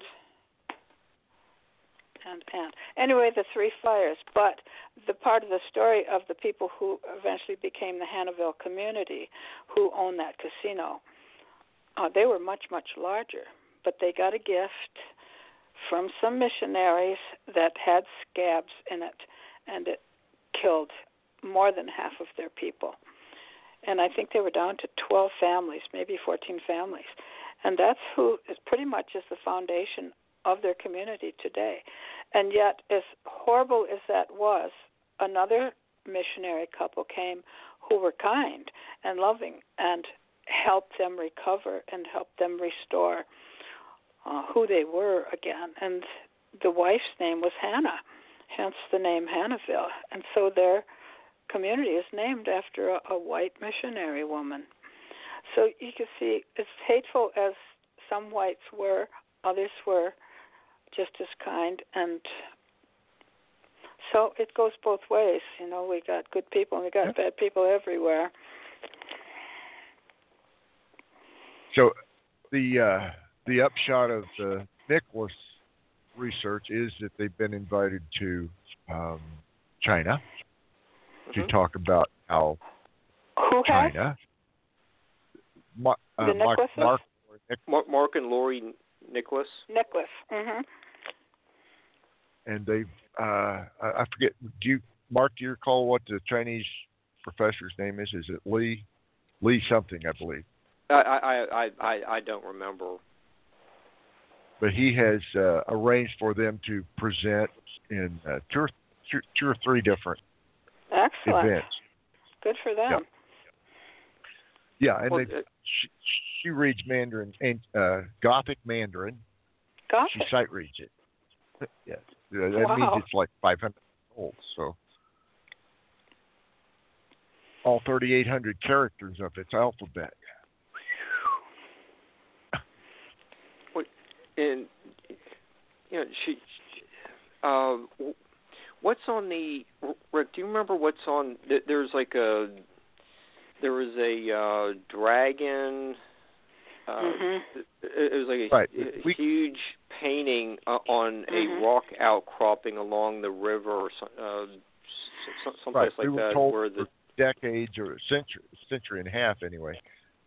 and and anyway, the three fires. But the part of the story of the people who eventually became the Hannahville community, who owned that casino, uh, they were much much larger. But they got a gift from some missionaries that had scabs in it, and it killed more than half of their people. And I think they were down to 12 families, maybe 14 families. And that's who is pretty much is the foundation of their community today. And yet, as horrible as that was, another missionary couple came who were kind and loving and helped them recover and helped them restore uh, who they were again. And the wife's name was Hannah, hence the name Hannahville. And so their community is named after a, a white missionary woman. So you can see, as hateful as some whites were, others were just as kind and so it goes both ways you know we got good people and we got Yeah. bad people everywhere So the uh, the upshot of the Nicholas research is that they've been invited to um, China to Mhm. talk about how who has China. Ma- uh, The Mark, Mark, Mark, Mark and Lori Nicholas. Nicholas Mm-hmm. and they uh, I I forget. Do you Mark? Do you recall what the Chinese professor's name is? Is it Lee? Lee something, I believe. I I I I, I don't remember. But he has uh, arranged for them to present in uh, two, or, two, two or three different excellent events. good for them Yeah, and Well, they, uh, she, she reads Mandarin and uh, Gothic Mandarin. got She sight reads it. Yeah, that Wow. means it's like 500 years old. So all 3,800 characters of its alphabet. and you know, she, uh, what's on the Rick? Do you remember what's on? There's like a there was a uh, dragon. Uh, mm-hmm. It was like a, right. a we, huge painting uh, on mm-hmm. a rock outcropping along the river, or some, uh, someplace right. like we were that, told where the for decades or a century, century and a half anyway,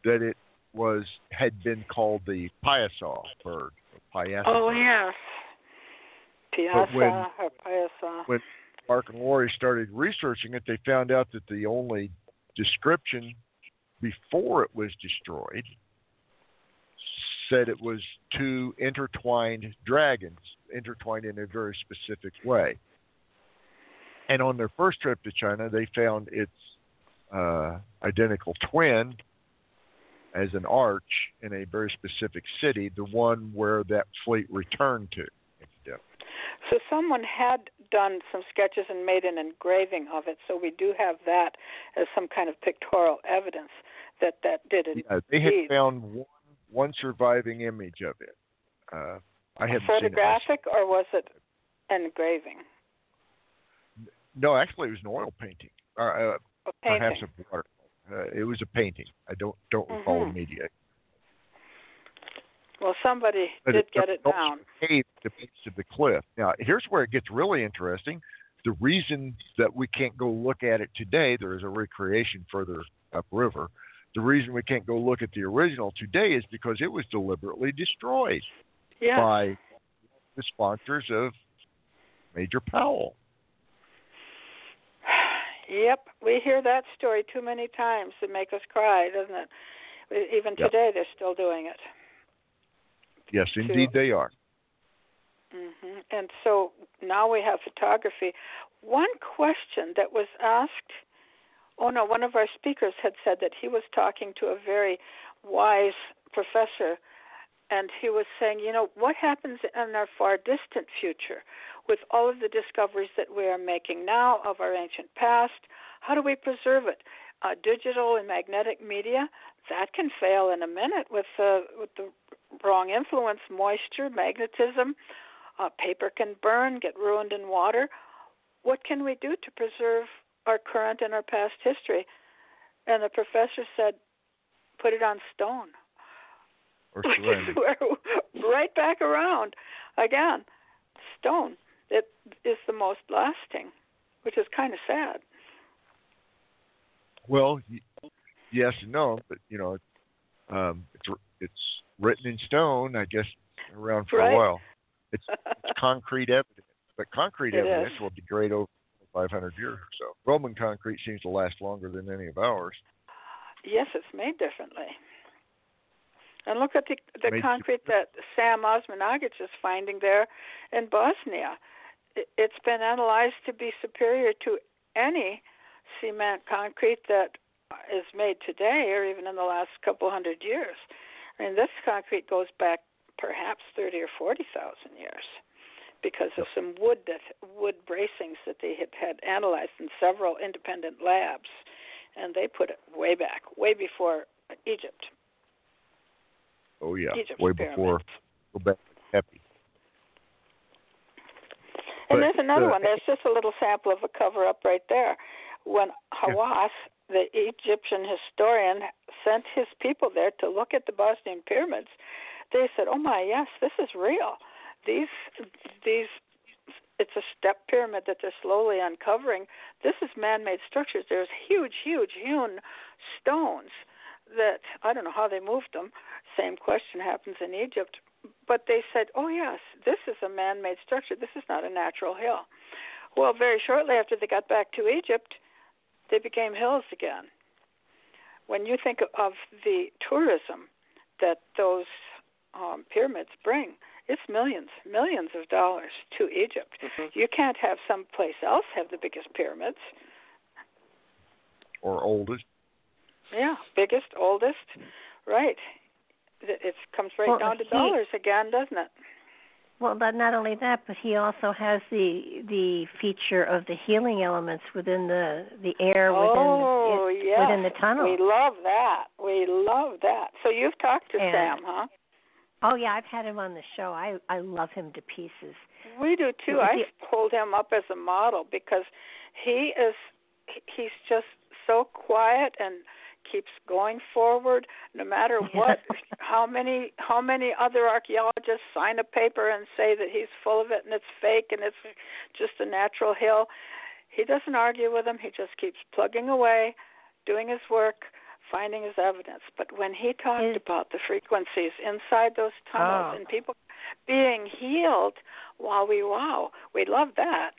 that it was had been called the Piasa bird. Piasa oh bird. yes, Piasa when, or Piasa. When Mark and Lori started researching it, they found out that the only description before it was destroyed said it was two intertwined dragons, intertwined in a very specific way. And on their first trip to China, they found its uh, identical twin as an arch in a very specific city, the one where that fleet returned to. So someone had done some sketches and made an engraving of it, so we do have that as some kind of pictorial evidence that that did it. Yeah, they had found one, one surviving image of it. Uh, I have photographic, or was it an engraving? No, actually, it was an oil painting. Uh, uh, a painting. Perhaps a water. Uh, it was a painting. I don't don't recall mm-hmm. immediately. Well, somebody but did get it down. Cave at the base of the cliff. Now, here's where it gets really interesting. The reason that we can't go look at it today, there is a recreation further upriver. The reason we can't go look at the original today is because it was deliberately destroyed yes. by the sponsors of Major Powell. Yep, we hear that story too many times to make us cry, doesn't it? Even yep. today, they're still doing it. Yes, indeed, they are. Mm-hmm. And so now we have photography. One question that was asked oh no, one of our speakers had said that he was talking to a very wise professor, and he was saying, you know, what happens in our far distant future with all of the discoveries that we are making now of our ancient past? How do we preserve it? Uh, digital and magnetic media that can fail in a minute with uh, with the wrong influence, moisture, magnetism. Uh, paper can burn, get ruined in water. What can we do to preserve our current and our past history? And the professor said, put it on stone. Or right back around again. Stone. It is the most lasting, which is kind of sad. Well, yes and no, but you know, um, it's it's written in stone. I guess around for right. a while. It's, it's concrete evidence, but concrete it evidence is. will degrade over 500 years or so. Roman concrete seems to last longer than any of ours. Yes, it's made differently. And look at the the made concrete that Sam Osmanagic is finding there in Bosnia. It's been analyzed to be superior to any cement concrete that is made today or even in the last couple hundred years. I mean, this concrete goes back perhaps 30 or 40,000 years because of some wood that wood bracings that they had had analyzed in several independent labs, and they put it way back, way before Egypt. Oh yeah, Egypt's way pyramids. before Quebec Happy. And But, there's another uh, one. There's just a little sample of a cover up right there. When Hawass, the Egyptian historian, sent his people there to look at the Bosnian pyramids, they said, "Oh my, yes, this is real. These these it's a step pyramid that they're slowly uncovering. This is man-made structures. There's huge, huge hewn stones that I don't know how they moved them. Same question happens in Egypt, but they said, "Oh yes, this is a man-made structure. This is not a natural hill." Well, very shortly after they got back to Egypt, they became hills again. When you think of the tourism that those um, pyramids bring, it's millions, millions of dollars to Egypt. Mm-hmm. You can't have someplace else have the biggest pyramids. or oldest. Yeah, biggest, oldest, right. It, it comes right Well, down to he- dollars again, doesn't it? Well, not only that, but he also has the the feature of the healing elements within the the air within oh, the, yes. within the tunnel. We love that. We love that. So you've talked to And- Sam, huh? Oh yeah, I've had him on the show. I I love him to pieces. We do too. I hold him up as a model because he is he's just so quiet and keeps going forward no matter what how many how many other archaeologists sign a paper and say that he's full of it and it's fake and it's just a natural hill. He doesn't argue with them. He just keeps plugging away doing his work finding his evidence. But when he talked Is- about the frequencies inside those tunnels Oh. and people being healed wow we wow we love that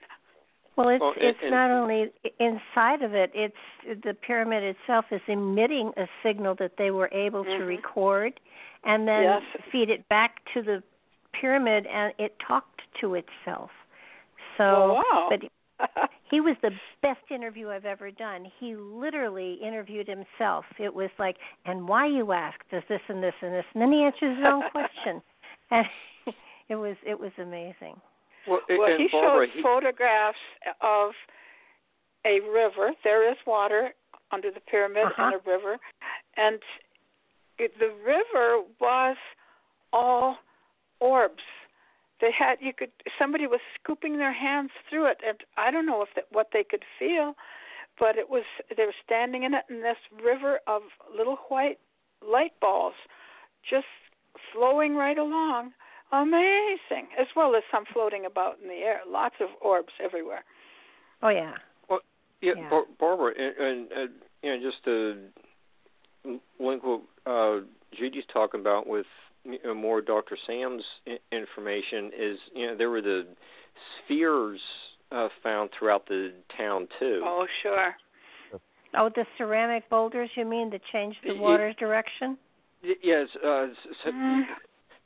Well, it's Well, it's and- not only inside of it; it's the pyramid itself is emitting a signal that they were able to Mhm. record, and then Yes. feed it back to the pyramid, and it talked to itself. So, Oh, wow. but he was the best interview I've ever done. He literally interviewed himself. It was like, and why you ask? Does this and this and this, and then he answers his own question. And it was it was amazing. Well, well, he Barbara, showed he- photographs of a river. There is water under the pyramid Uh-huh. and a river, and it, the river was all orbs. They had you could somebody was scooping their hands through it, and I don't know if that, what they could feel, but it was they were standing in it, and this river of little white light balls just flowing right along amazing, as well as some floating about in the air. Lots of orbs everywhere. Oh yeah. Yeah, Yeah. Bar- Barbara, and, and uh, you know, just to link what uh, Judy's talking about with you know, more Dr. Sam's information is, you know, there were the spheres uh, found throughout the town too. Oh, sure. Oh, the ceramic boulders, you mean, that change the Y- water's direction? Yes, uh, s- s- Mm.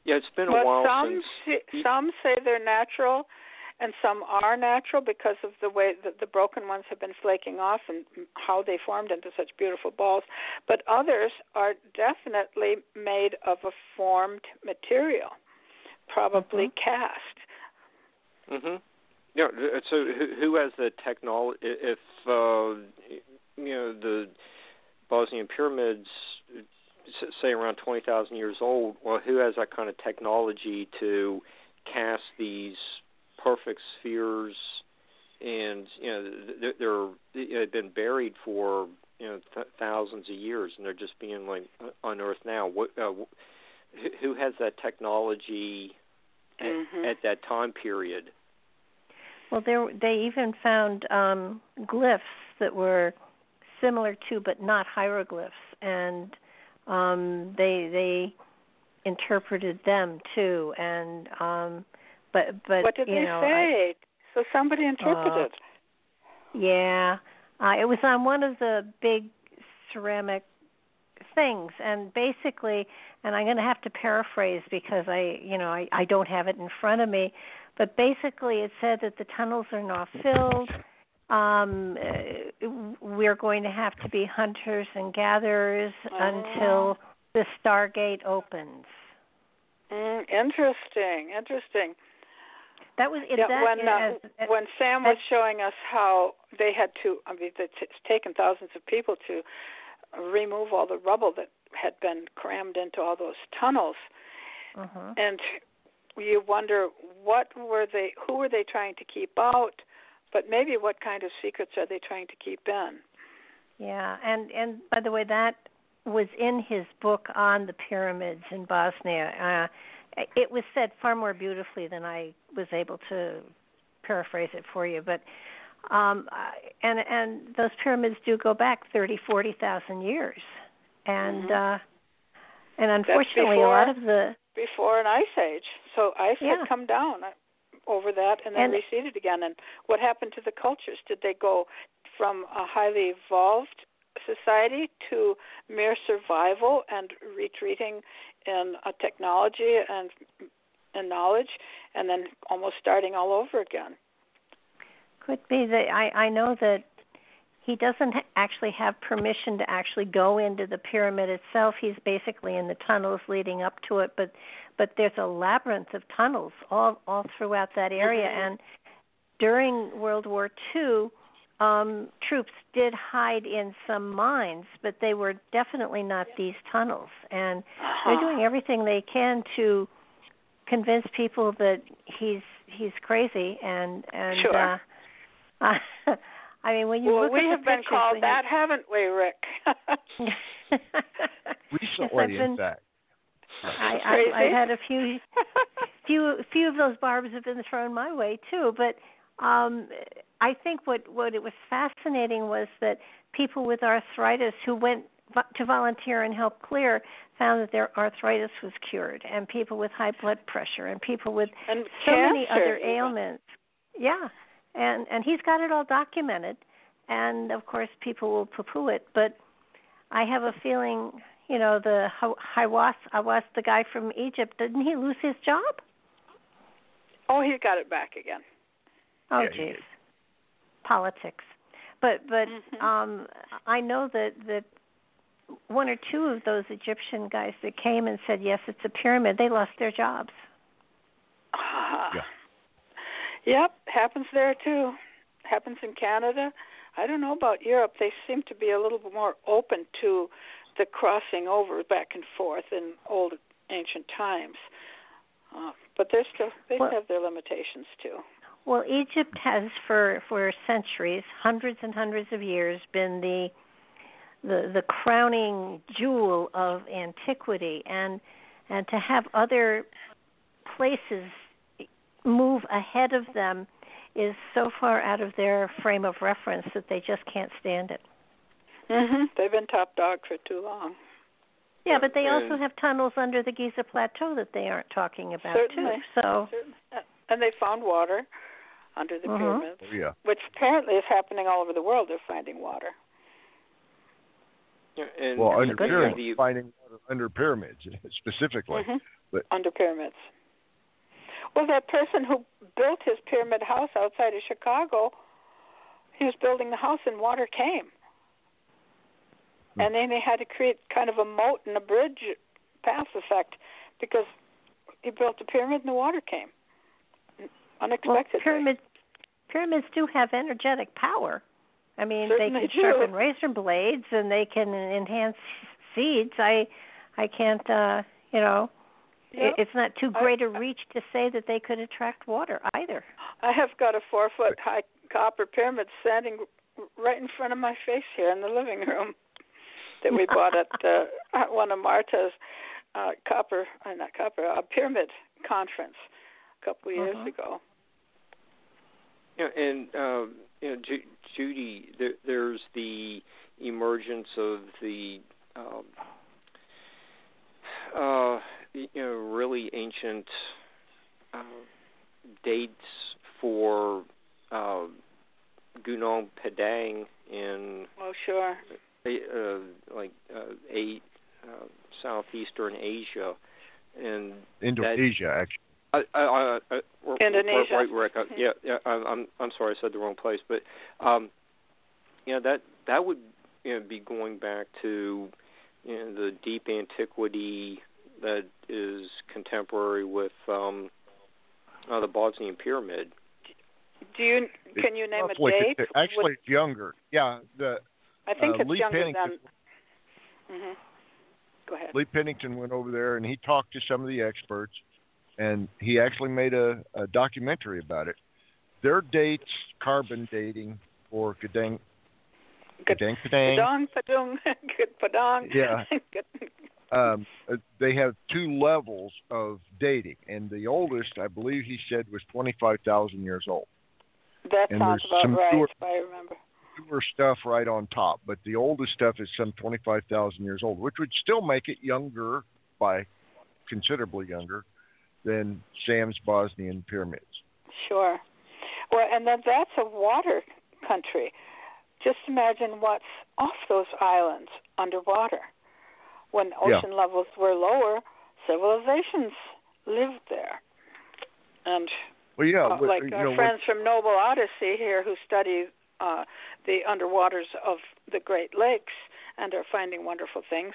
Yeah, it's been a But while some since. say, some say they're natural, and some are natural because of the way that the broken ones have been flaking off and how they formed into such beautiful balls. But others are definitely made of a formed material, probably cast. Mhm. Yeah. uh, So who, has the technology? If uh, you know the Bosnian pyramids, say around twenty thousand years old, well, who has that kind of technology to cast these perfect spheres? And you know they're, they're they've been buried for you know th- thousands of years, and they're just being like unearthed now. What uh, who, has that technology at, Mhm. at that time period? Well, there they even found um, glyphs that were similar to, but not hieroglyphs, and um, they they interpreted them too. And um, but but what did you they know, I- say? so somebody interpreted. Yeah, uh, it was on one of the big ceramic things, and basically, and I'm going to have to paraphrase because I, you know, I, I don't have it in front of me, but basically, it said that the tunnels are not filled. Um, uh, we're going to have to be hunters and gatherers Oh. until the Stargate opens. Mm, interesting, interesting. That was it, yeah, that, when uh, as- as- when Sam was as- showing us how they had to, I mean, it's taken thousands of people to remove all the rubble that had been crammed into all those tunnels, Mhm. and you wonder what were they, who were they trying to keep out, but maybe what kind of secrets are they trying to keep in? Yeah, and and by the way, that was in his book on the pyramids in Bosnia. Uh, it was said far more beautifully than I was able to paraphrase it for you, but um and and those pyramids do go back thirty, forty thousand years, and Mhm. uh and unfortunately, a lot of the Before an ice age, so ice Yeah. had come down over that and then And- receded again. And what happened to the cultures? Did they go from a highly evolved society to mere survival and retreating in a technology and and knowledge, and then almost starting all over again? Could be that I I know that he doesn't actually have permission to actually go into the pyramid itself. He's basically in the tunnels leading up to it, but but there's a labyrinth of tunnels all all throughout that area. Mm-hmm. And during World War II, um, troops did hide in some mines, but they were definitely not these tunnels. And they're doing everything they can to convince people that he's he's crazy and and Sure. uh I mean when you well, look we at have the been pictures, called when that, haven't we, Rick? Recently, I've been- in fact. I, I I've had a few few few of those barbs have been thrown my way too, but um I think what what it was fascinating was that people with arthritis who went to volunteer and help clear found that their arthritis was cured and people with high blood pressure and people with and so many other even. ailments. Yeah, and and he's got it all documented, and of course people will poo-poo it. But I have a feeling, you know, the Hawass, Hawass, the guy from Egypt, didn't he lose his job? Oh, he got it back again. Oh, Yeah, he jeez, did. politics. But but Mhm. um I know that that one or two of those Egyptian guys that came and said yes, it's a pyramid, they lost their jobs. Ah. Yeah. Yep, happens there too. Happens in Canada. I don't know about Europe. They seem to be a little bit more open to the crossing over back and forth in old ancient times. Uh, but they're still they Well- have their limitations too. Well, Egypt has for for centuries, hundreds and hundreds of years, been the the the crowning jewel of antiquity, and and to have other places move ahead of them is so far out of their frame of reference that they just can't stand it. Mhm. They've been top dog for too long. Yeah, but they also have tunnels under the Giza Plateau that they aren't talking about Certainly. too. So Certainly. And they found water under the Mhm. pyramids, Oh, yeah. which apparently is happening all over the world. They're finding water. Yeah, and Well, That's a under pyramids, the- finding water under pyramids specifically. Mhm. But- under pyramids. Well, that person who built his pyramid house outside of Chicago, he was building the house and water came. Hmm. And then they had to create kind of a moat and a bridge path effect because he built the pyramid and the water came. well, Unexpectedly. pyramids pyramids do have energetic power. I mean, they can do. sharpen razor blades and they can enhance seeds. I I can't uh, you know, Yep. it's not too great a reach to say that they could attract water either. I have got a four foot high copper pyramid standing right in front of my face here in the living room that we bought at uh, at one of Marta's uh, copper, uh, not copper, uh, pyramid conference a couple of years Mhm. ago. Yeah, and um, you know, Ju- Judy, there, there's the emergence of the um, uh, you know really ancient uh, dates for uh, Gunung Padang in Oh, sure. uh, like uh, eight uh, southeastern Asia, and Indonesia, actually. I, I, I, I, Indonesia. Right, Rick. I, yeah, yeah. I, I'm, I'm sorry, I said the wrong place, but, um, you know, that that would you know, be going back to you know, the deep antiquity that is contemporary with um, uh, the Bosnian pyramid. Do you can you name a date? it's- Actually, it's younger. Yeah, the I think uh, it's Lee younger Pennington, than. hmm Go ahead. Lee Pennington went over there and he talked to some of the experts, and he actually made a, a documentary about it. Their dates, carbon dating for Gadang, Good- Gadang Padang, Padang, Padung, good Padang. Yeah. Good- um, uh, they have two levels of dating, and the oldest, I believe he said, was 25,000 years old. that And sounds about some right, newer- if I remember. Newer stuff right on top, but the oldest stuff is some 25,000 years old, which would still make it younger by considerably younger than Sam's Bosnian pyramids. Sure. Well, and then that's a water country. Just imagine what's off those islands underwater. When Yeah. ocean levels were lower, civilizations lived there. And Well, yeah, uh, like our know, friends from Noble Odyssey here who study uh, the underwaters of the Great Lakes and are finding wonderful things.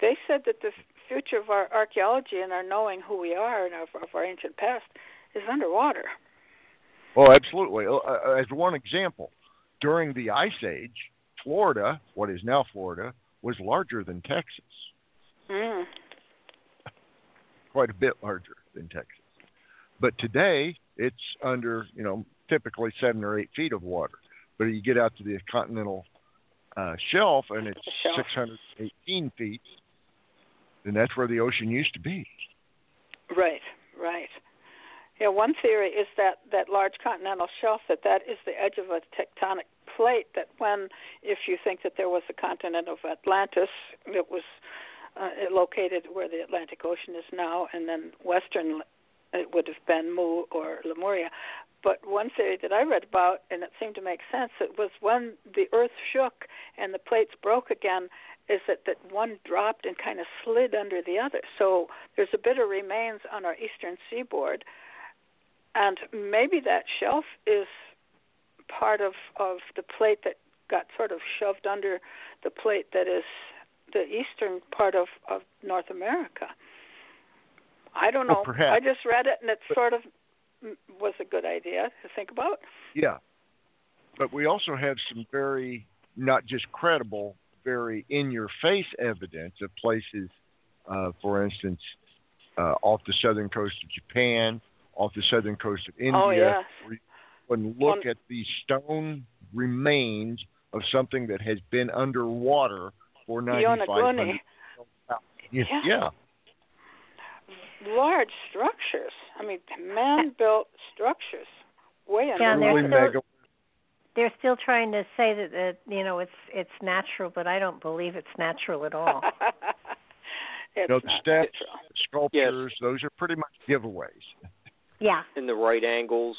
They said that the future of our archaeology and our knowing who we are and of, of our ancient past is underwater. Oh, absolutely. Uh, as one example, during the Ice Age, Florida, what is now Florida, was larger than Texas. Mm. Quite a bit larger than Texas. But today, it's under, you know, typically seven or eight feet of water. But you get out to the continental uh, shelf and it's shelf. 618 feet, and that's where the ocean used to be. Right, right. Yeah, one theory is that that large continental shelf that that is the edge of a tectonic plate. That when, if you think that there was a continent of Atlantis, it was uh, located where the Atlantic Ocean is now, and then western it would have been Mu or Lemuria. But one theory that I read about, and it seemed to make sense, it was when the Earth shook and the plates broke again, is that, that one dropped and kind of slid under the other. So there's a bit of remains on our eastern seaboard, and maybe that shelf is part of of the plate that got sort of shoved under the plate that is the eastern part of of North America. I don't know. Well, perhaps. I just read it, and it sort of was a good idea to think about. Yeah. But we also have some very, not just credible, very in your face evidence of places, uh, for instance, uh, off the southern coast of Japan, off the southern coast of India, oh, yes. where you can look at the stone remains of something that has been underwater for 9,500 Yeah. yeah. Large structures. I mean, man-built structures. Way Yeah, under they're still- mega. They're still trying to say that, that you know it's it's natural, but I don't believe it's natural at all. it's You know, the not steps, natural. sculptures, those are pretty much giveaways. yeah. in the right angles.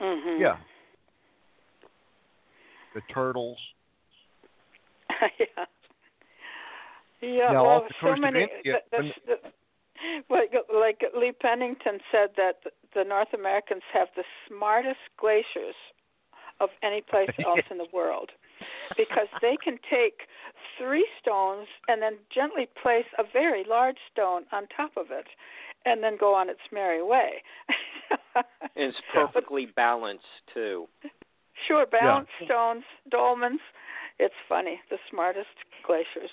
Mm-hmm. Yeah. The turtles. yeah. Yeah, Now, well, so many. India, the, the, the, like, like Lee Pennington said that the North Americans have the smartest glaciers of any place else in the world because they can take three stones and then gently place a very large stone on top of it and then go on its merry way. And it's perfectly balanced too. Sure, balanced stones, dolmens. It's funny, the smartest glaciers.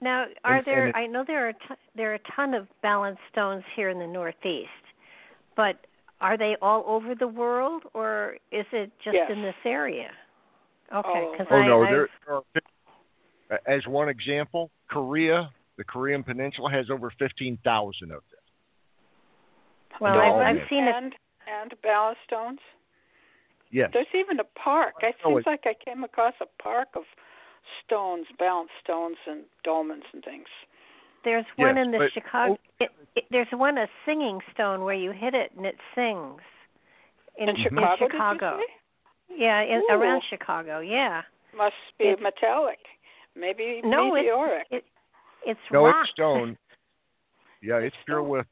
Now, are And- there? and it- I know there are t- there are a ton of balanced stones here in the Northeast, but are they all over the world, or is it just Yes. in this area? Okay, Oh. because Oh I, no, I there are. As one example, Korea, the Korean Peninsula has over fifteen thousand of them. Well, they're I've, I've mixed. seen it. and and ballast stones. Yes. There's even a park. It Oh, seems it- like I came across a park of stones, balanced stones, and dolmens and things. There's one Yes, in the but- Chicago. Oh. It, it, there's one a singing stone where you hit it and it sings. In, In Chicago, did you Chicago. say? Yeah, in, Ooh. around Chicago. Yeah. Must be It's- metallic, maybe No, it's meteoric. it, it's No, rock. it's stone. Yeah, it's pure stone.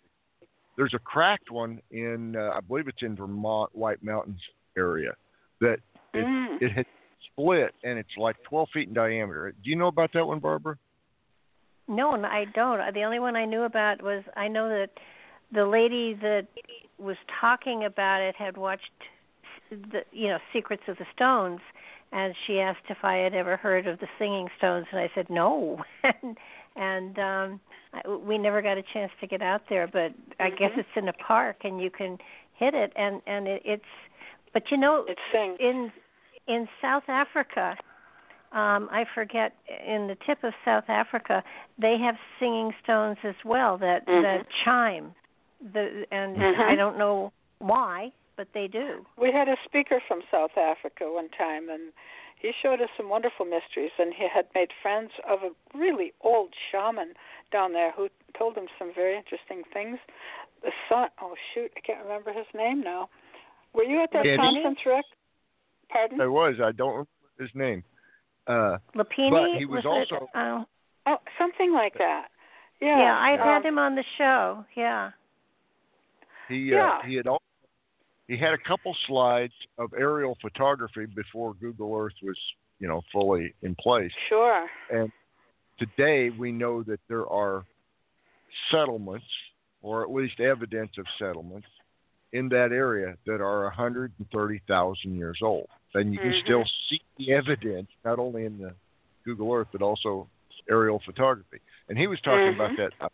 There's a cracked one in, uh, I believe it's in Vermont, White Mountains area, that it, Mm. it had split and it's like 12 feet in diameter. Do you know about that one, Barbara? No, I don't. The only one I knew about was I know that the lady that was talking about it had watched the you know Secrets of the Stones and she asked if I had ever heard of the Singing Stones and I said no. and and um I, we never got a chance to get out there, but I guess Mhm. it's in a park and you can hit it and and it, it's but you know It sings. in in South Africa, um, I forget in the tip of South Africa, they have singing stones as well that Mhm. that chime. The and Mhm. I don't know why, but they do. We had a speaker from South Africa one time, and he showed us some wonderful mysteries. And he had made friends of a really old shaman down there who told him some very interesting things. The son, oh shoot, I can't remember his name now. Were you at that Eddie? conference, Rick? Pardon? There was. I don't remember his name. Uh, Lapini But he was it? also- Oh, Oh, something like that. Yeah. yeah, I've um, had him on the show. Yeah. he Yeah. uh, he had also he had a couple slides of aerial photography before Google Earth was, you know, fully in place. Sure. And today we know that there are settlements, or at least evidence of settlements, in that area that are 130,000 years old. And you can Mhm. still see the evidence, not only in the Google Earth, but also aerial photography. And he was talking about Mhm. that uh,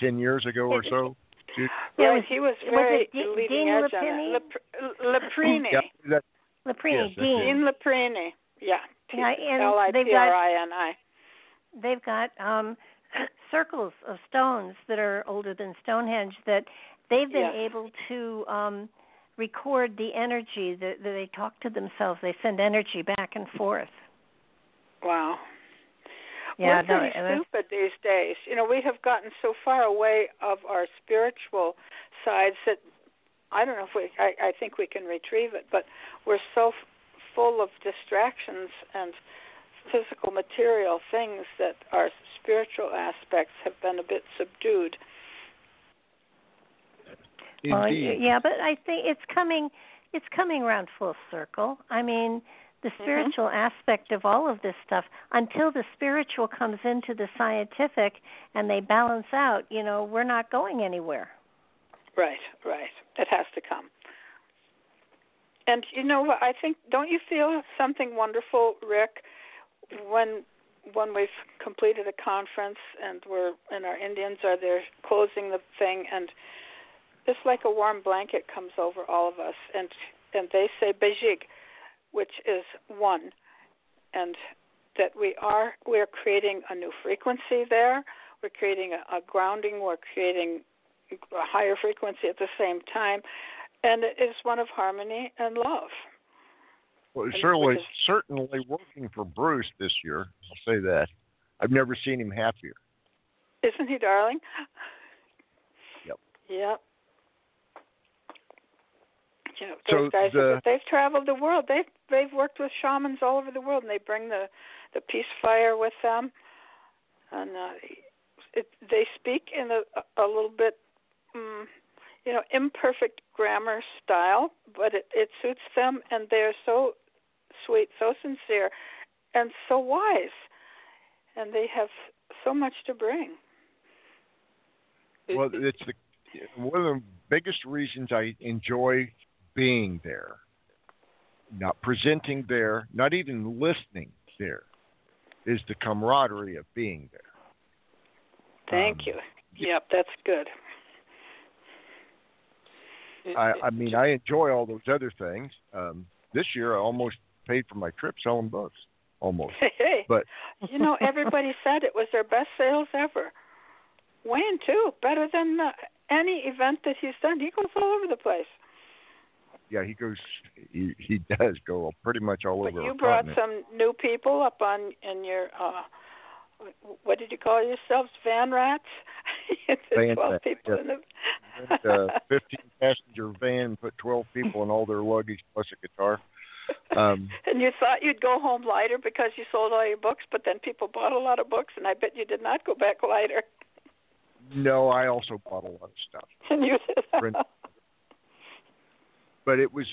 10 years ago or so. Dude, Yeah, was- he was was very it D- leading Dean edge Lapini? on it. Lep- Leprini. Yeah, Laprini, Yes, Dean. Dean Leprini. Yeah. Yeah, and they've got R I N I. they've got um circles of stones that are older than Stonehenge that they've been Yes. able to um record the energy that, that they talk to themselves. They send energy back and forth. Wow. Yeah, We're no, pretty it was- stupid these days. You know, we have gotten so far away of our spiritual sides that I don't know if we. I, I think we can retrieve it, but we're so f- full of distractions and physical material things that our spiritual aspects have been a bit subdued. Well, indeed. yeah, but I think it's coming it's coming around full circle. I mean, the Mm-hmm. spiritual aspect of all of this stuff until the spiritual comes into the scientific and they balance out, you know, we're not going anywhere. Right, right. It has to come. And you know what? I think don't you feel something wonderful, Rick, when when we've completed a conference and we're and our Indians are there closing the thing and just like a warm blanket comes over all of us and and they say Bejig, which is one and that we are we're creating a new frequency there. We're creating a, a grounding, we're creating a higher frequency at the same time and it is one of harmony and love. Well, And certainly is- certainly working for Bruce this year. I'll say that. I've never seen him happier. Isn't he darling? Yep. Yep. Yeah, So those guys the- they've traveled the world. They've they've worked with shamans all over the world and they bring the the peace fire with them. And uh it, they speak in a a little bit um, you know, imperfect grammar style, but it, it suits them and they're so sweet, so sincere and so wise. And they have so much to bring. Well, it's the one of the biggest reasons I enjoy being there, not presenting there, not even listening there, is the camaraderie of being there. Thank Um, you. Yep, that's good. I, I mean, I enjoy all those other things. Um, this year, I almost paid for my trip selling books, almost. Hey. But you know, everybody said it was their best sales ever. Wayne too, better than uh, any event that he's done. He goes all over the place. Yeah, he goes, he, he does go pretty much all But over. you brought continent. some new people up on in your uh what did you call yourselves? Van rats? Van twelve rats, people in the a 15 passenger van, put 12 people in all their luggage plus a guitar. Um, and you thought you'd go home lighter because you sold all your books, but then people bought a lot of books, and I bet you did not go back lighter. no, I also bought a lot of stuff, And you did. But it was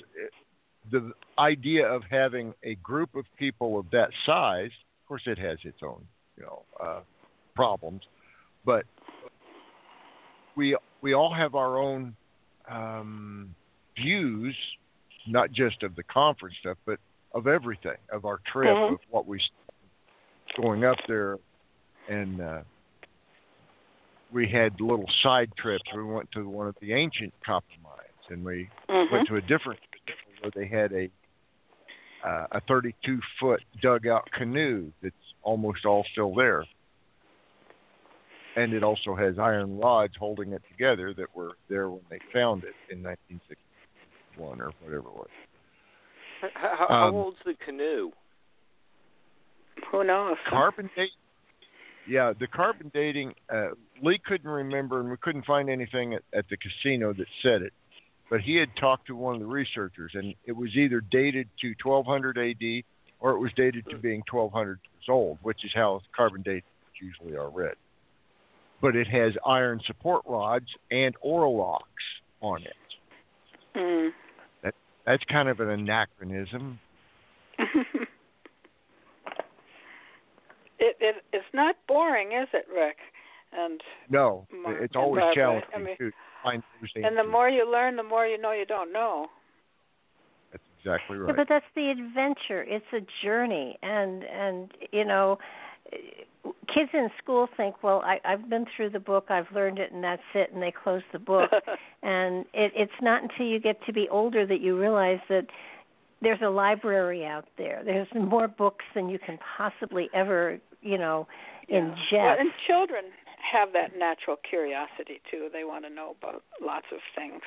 the idea of having a group of people of that size. Of course, it has its own, you know, uh, problems, but we we all have our own um, views, not just of the conference stuff, but of everything, of our trip, Mhm. of what we going up there, and uh, we had little side trips. We went to one of the ancient copper mines, and we Mhm. went to a different where they had a uh, a 32 foot dugout canoe that's almost all still there, and it also has iron rods holding it together that were there when they found it in 1961 or whatever it was. How, how, how Um, old's the canoe? Who knows? Carbon date. Yeah, the carbon dating. Uh, Lee couldn't remember, and we couldn't find anything at, at the casino that said it. But he had talked to one of the researchers, and it was either dated to 1200 AD or it was dated to being 1200 years old, which is how carbon dates usually are read. But it has iron support rods and oarlocks on it. Mm. That's kind of an anachronism. it it it's not boring, is it, Rick? And no, it's always challenging I mean, to find those and the more you learn, the more you know you don't know. That's exactly Yeah, right. but that's the adventure. It's a journey, and and you know, kids in school think, well, I, I've been through the book, I've learned it, and that's it, and they close the book. and it, it's not until you get to be older that you realize that there's a library out there. There's more books than you can possibly ever, you know, Yeah. ingest. Well, and children have that natural curiosity too. They want to know about lots of things.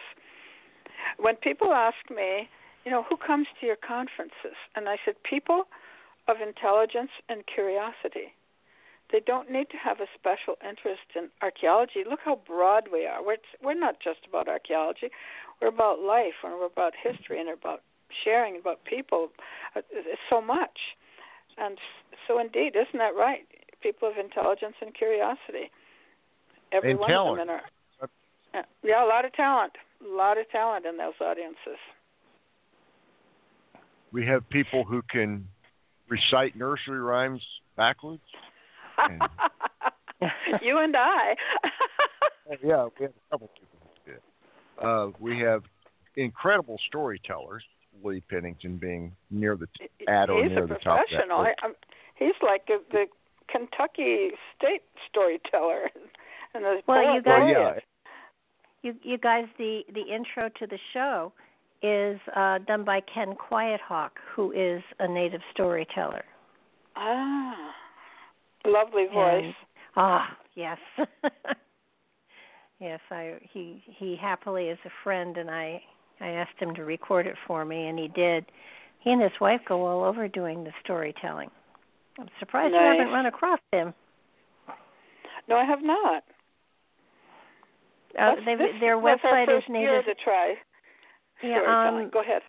When people ask me, you know, who comes to your conferences? And I said, people of intelligence and curiosity. They don't need to have a special interest in archaeology. Look how broad we are. We're we're not just about archaeology. We're about life, and we're about history, and about sharing, about people. Uh, It's so much. And so, indeed, isn't that right? People of intelligence and curiosity. Every And one talent. of them in our yeah, yeah, a lot of talent, a lot of talent in those audiences. We have people who can recite nursery rhymes backwards. And- you and I. yeah, we have a couple people who did. Uh, we have incredible storytellers. Lee Pennington being near the t- at or he's near a the top of that professional. I. I'm, he's like the, the Kentucky state storyteller. And the Well, poet you guys- Well, yeah. You you guys, the the intro to the show is uh, done by Ken Quiethawk, who is a native storyteller. Ah, lovely voice. And- ah, yes. yes, I he he happily is a friend and I I asked him to record it for me and he did. He and his wife go all over doing the storytelling. I'm surprised you haven't run across him. no, I have not. Uh, they've, this their website is first year native. to try Yeah, um, Go ahead.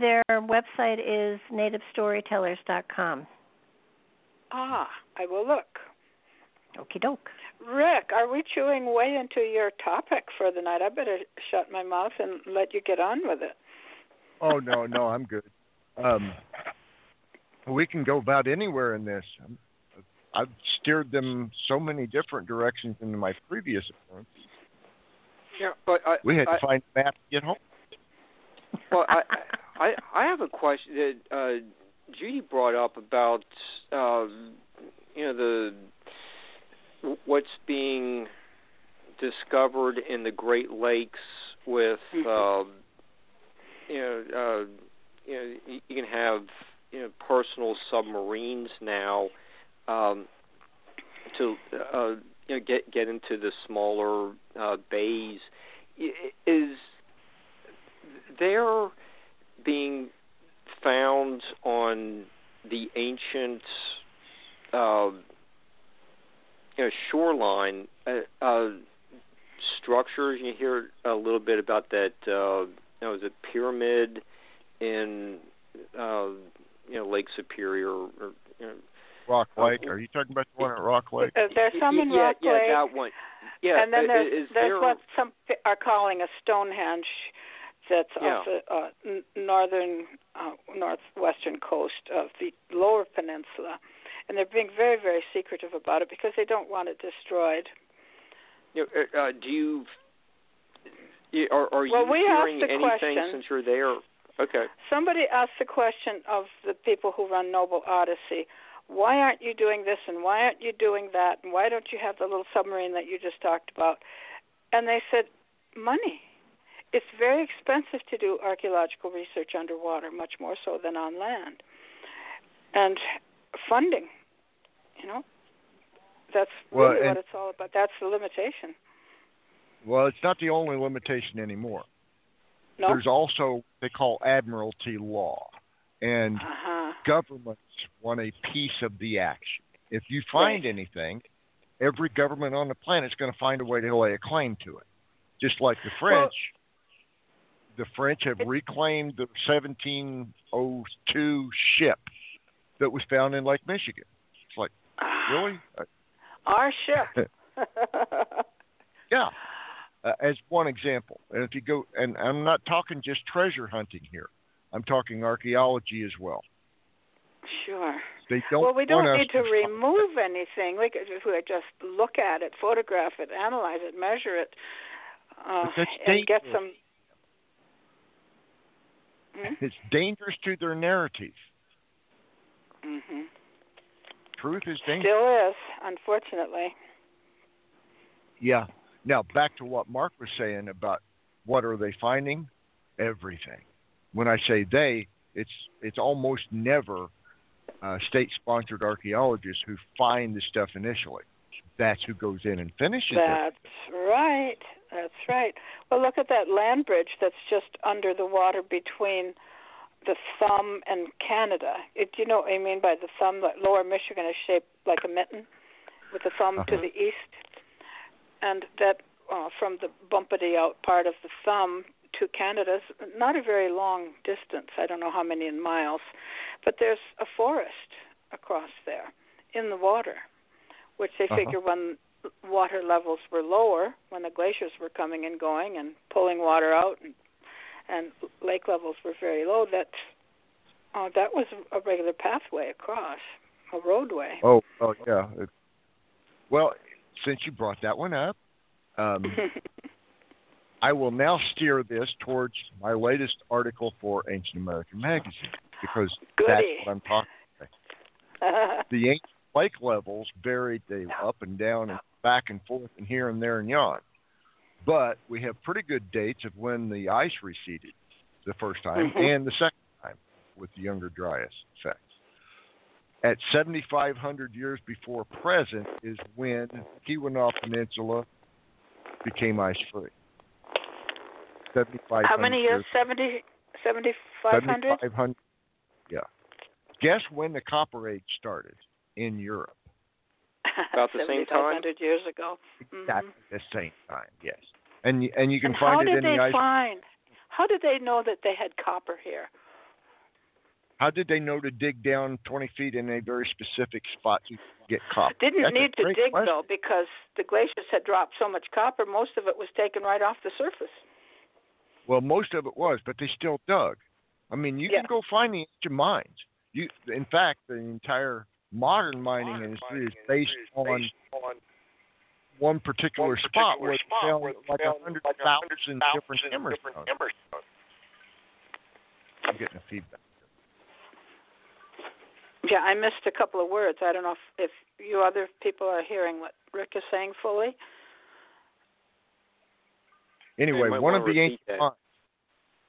their website is nativestorytellers.com. Ah, I will look. Okie doke. Rick, are we chewing way into your topic for the night? I better shut my mouth and let you get on with it. Oh no, no, I'm good. Um, we can go about anywhere in this. I'm- I've steered them so many different directions in my previous appearance. Yeah, but I, We had I, to find a map to get home. Well, I, I I have a question that uh, Judy brought up about um, you know the what's being discovered in the Great Lakes with um, you know uh, you know you you can have you know personal submarines now um, to uh, you know get get into the smaller uh, bays. Is they're being found on the ancient uh, you know, shoreline uh, uh, structures. You hear a little bit about that. Uh, you know, is it pyramid in uh, you know Lake Superior? Or, you know, Rock Oh, Lake. Are you talking about the one at Rock Lake? Uh, There's some in yeah, Rock yeah, Lake, that one. Yeah, and then there's is there's there, what some are calling a Stonehenge, that's Yeah. off the uh, n- northern uh, northwestern coast of the Lower Peninsula, and they're being very very secretive about it because they don't want it destroyed. You know, uh, uh, do you? you- Are, are Well, you we hearing anything question. since you're there? Okay. Somebody asked the question of the people who run Noble Odyssey, why aren't you doing this and why aren't you doing that and why don't you have the little submarine that you just talked about? And they said, money. It's very expensive to do archaeological research underwater, much more so than on land. And funding, you know, that's Well, really what it's all about. That's the limitation. Well, it's not the only limitation anymore. No? There's also they call admiralty law, and uh-huh. Governments want a piece of the action. If you find anything, every government on the planet is going to find a way to lay a claim to it. Just like the French, the French have reclaimed the 1702 ship that was found in Lake Michigan. It's like, really? Uh, Our ship. yeah. uh, as one example. And if you go, and I'm not talking just treasure hunting here, I'm talking archaeology as well. Sure. They don't well, we don't need to remove anything. We could we just look at it, photograph it, analyze it, measure it, uh, and get some. Hmm? It's dangerous to their narrative. hmm Truth is dangerous. Still is, unfortunately. Yeah. Now back to what Mark was saying about what are they finding? Everything. When I say they, it's it's almost never uh, state-sponsored archaeologists who find the stuff initially. That's who goes in and finishes it. That's right. That's right. Well, look at that land bridge that's just under the water between the thumb and Canada. It, you know what I mean by the thumb? Lower Michigan is shaped like a mitten, with the thumb to Uh-huh. the east, and that uh, from the bumpity out part of the thumb to Canada is not a very long distance. I don't know how many in miles, but there's a forest across there in the water, which they Uh-huh. figure when water levels were lower, when the glaciers were coming and going and pulling water out, and and lake levels were very low, that uh, that was a regular pathway across, a roadway. Oh, oh yeah. Well, since you brought that one up, um, I will now steer this towards my latest article for Ancient American Magazine because that's what I'm talking. About. the ancient lake levels varied they were up and down and back and forth and here and there and yon. But we have pretty good dates of when the ice receded the first time Mhm. and the second time with the Younger Dryas effect. At 7,500 years before present is when Keweenaw Peninsula became ice free. 7,500 How many years? Seventy, seventy-five hundred. 7,500. Yeah. Guess when the Copper Age started in Europe? About the same time? 7,500 years ago. Mhm. Exactly the same time. Yes. And you, and you can and find it in the ice. How did they find? How did they know that they had copper here? How did they know to dig down 20 feet in a very specific spot to get copper? Didn't That's need to dig question. though, because the glaciers had dropped so much copper. Most of it was taken right off the surface. Well, most of it was, but they still dug. I mean, you Yeah. can go find the ancient mines. You, in fact, the entire modern mining industry is based on on one particular spot where they found like a hundred thousand different timberstones. I'm getting a feedback. Yeah, I missed a couple of words. I don't know if, if you other people are hearing what Rick is saying fully. Anyway, one of the ancient mines.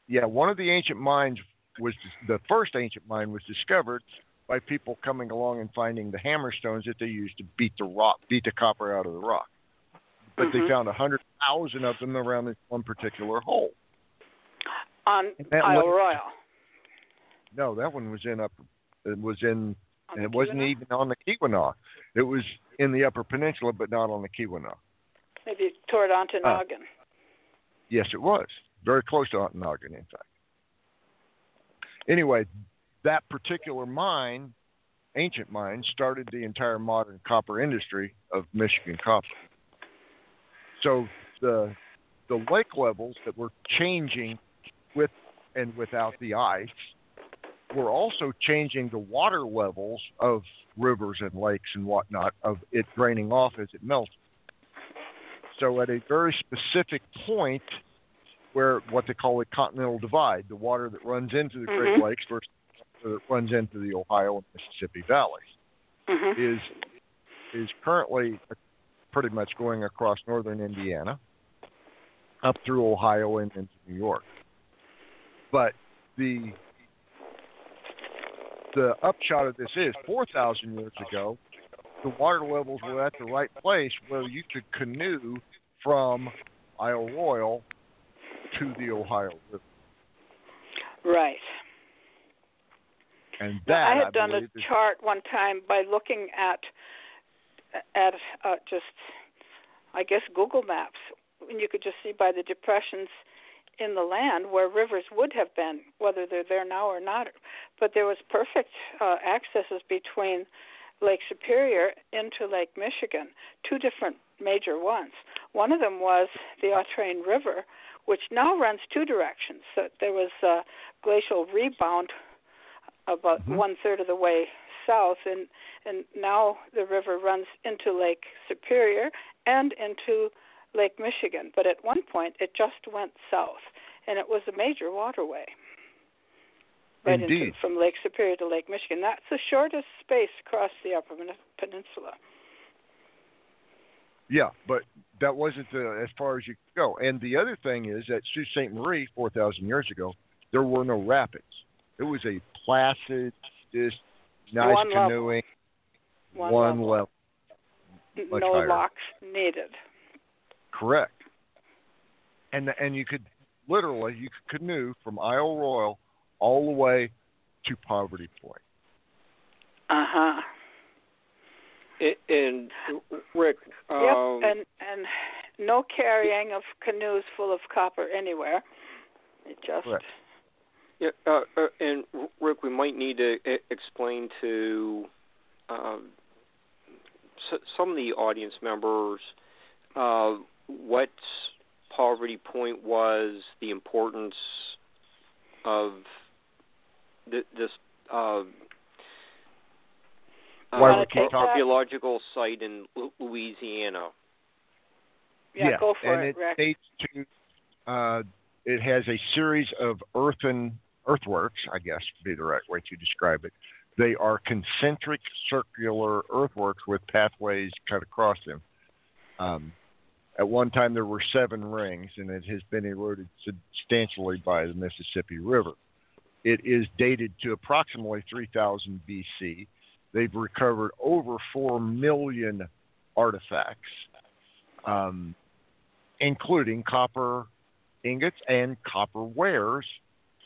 Yeah, one of the ancient mines was the first ancient mine was discovered by people coming along and finding the hammerstones that they used to beat the rock, beat the copper out of the rock. But they mm-hmm. found a hundred thousand of them around this one particular hole. On That Isle Royale. No, that one was in up. It was in. On it wasn't Keweenaw? even on the Keweenaw. It was in the Upper Peninsula, but not on the Keweenaw. Maybe toward Ontonagon. Uh, Yes, it was. Very close to Ontonagon, in fact. Anyway, that particular mine, ancient mine, started the entire modern copper industry of Michigan copper. So the the lake levels that were changing with and without the ice were also changing the water levels of rivers and lakes and whatnot of it draining off as it melted. So at a very specific point where what they call the continental divide, the water that runs into the Great Mhm. Lakes versus that runs into the Ohio and Mississippi valleys, Mhm. is is currently pretty much going across northern Indiana, up through Ohio and into New York. But the the upshot of this is 4,000 years ago, the water levels were at the right place where you could canoe from Isle Royale to the Ohio River. Right. And that I had done a chart one time by looking at at uh, just I guess Google Maps, and you could just see by the depressions in the land where rivers would have been, whether they're there now or not. But there was perfect uh, accesses between Lake Superior into Lake Michigan, two different major ones. One of them was the Au Train River, which now runs two directions. So there was a glacial rebound about Mhm. one third of the way south, and and now the river runs into Lake Superior and into Lake Michigan. But at one point, it just went south, and it was a major waterway. Right Indeed. into, from Lake Superior to Lake Michigan. That's the shortest space across the Upper Peninsula. Yeah, but that wasn't the, as far as you could go. And the other thing is that Sault Ste. Marie, 4,000 years ago, there were no rapids. It was a placid, just nice One level. canoeing, One, one level. level. No higher. locks needed. Correct. And and you could literally you could canoe from Isle Royale all the way to Poverty Point. Uh huh. And Rick, Yep, um, and and no carrying of canoes full of copper anywhere. It just Correct. yeah, uh, uh, and Rick, we might need to e- explain to um, s- some of the audience members uh, what Poverty Point was, the importance of th- this. Uh, Why uh, we that? archaeological site in Louisiana. yeah, go for and it, it Rick. dates to uh, it has a series of earthen earthworks, I guess would be the right way to describe it. They are concentric circular earthworks with pathways cut across them. Um, at one time, there were seven rings, and it has been eroded substantially by the Mississippi River. It is dated to approximately 3000 BC. They've recovered over 4 million artifacts, um, including copper ingots and copper wares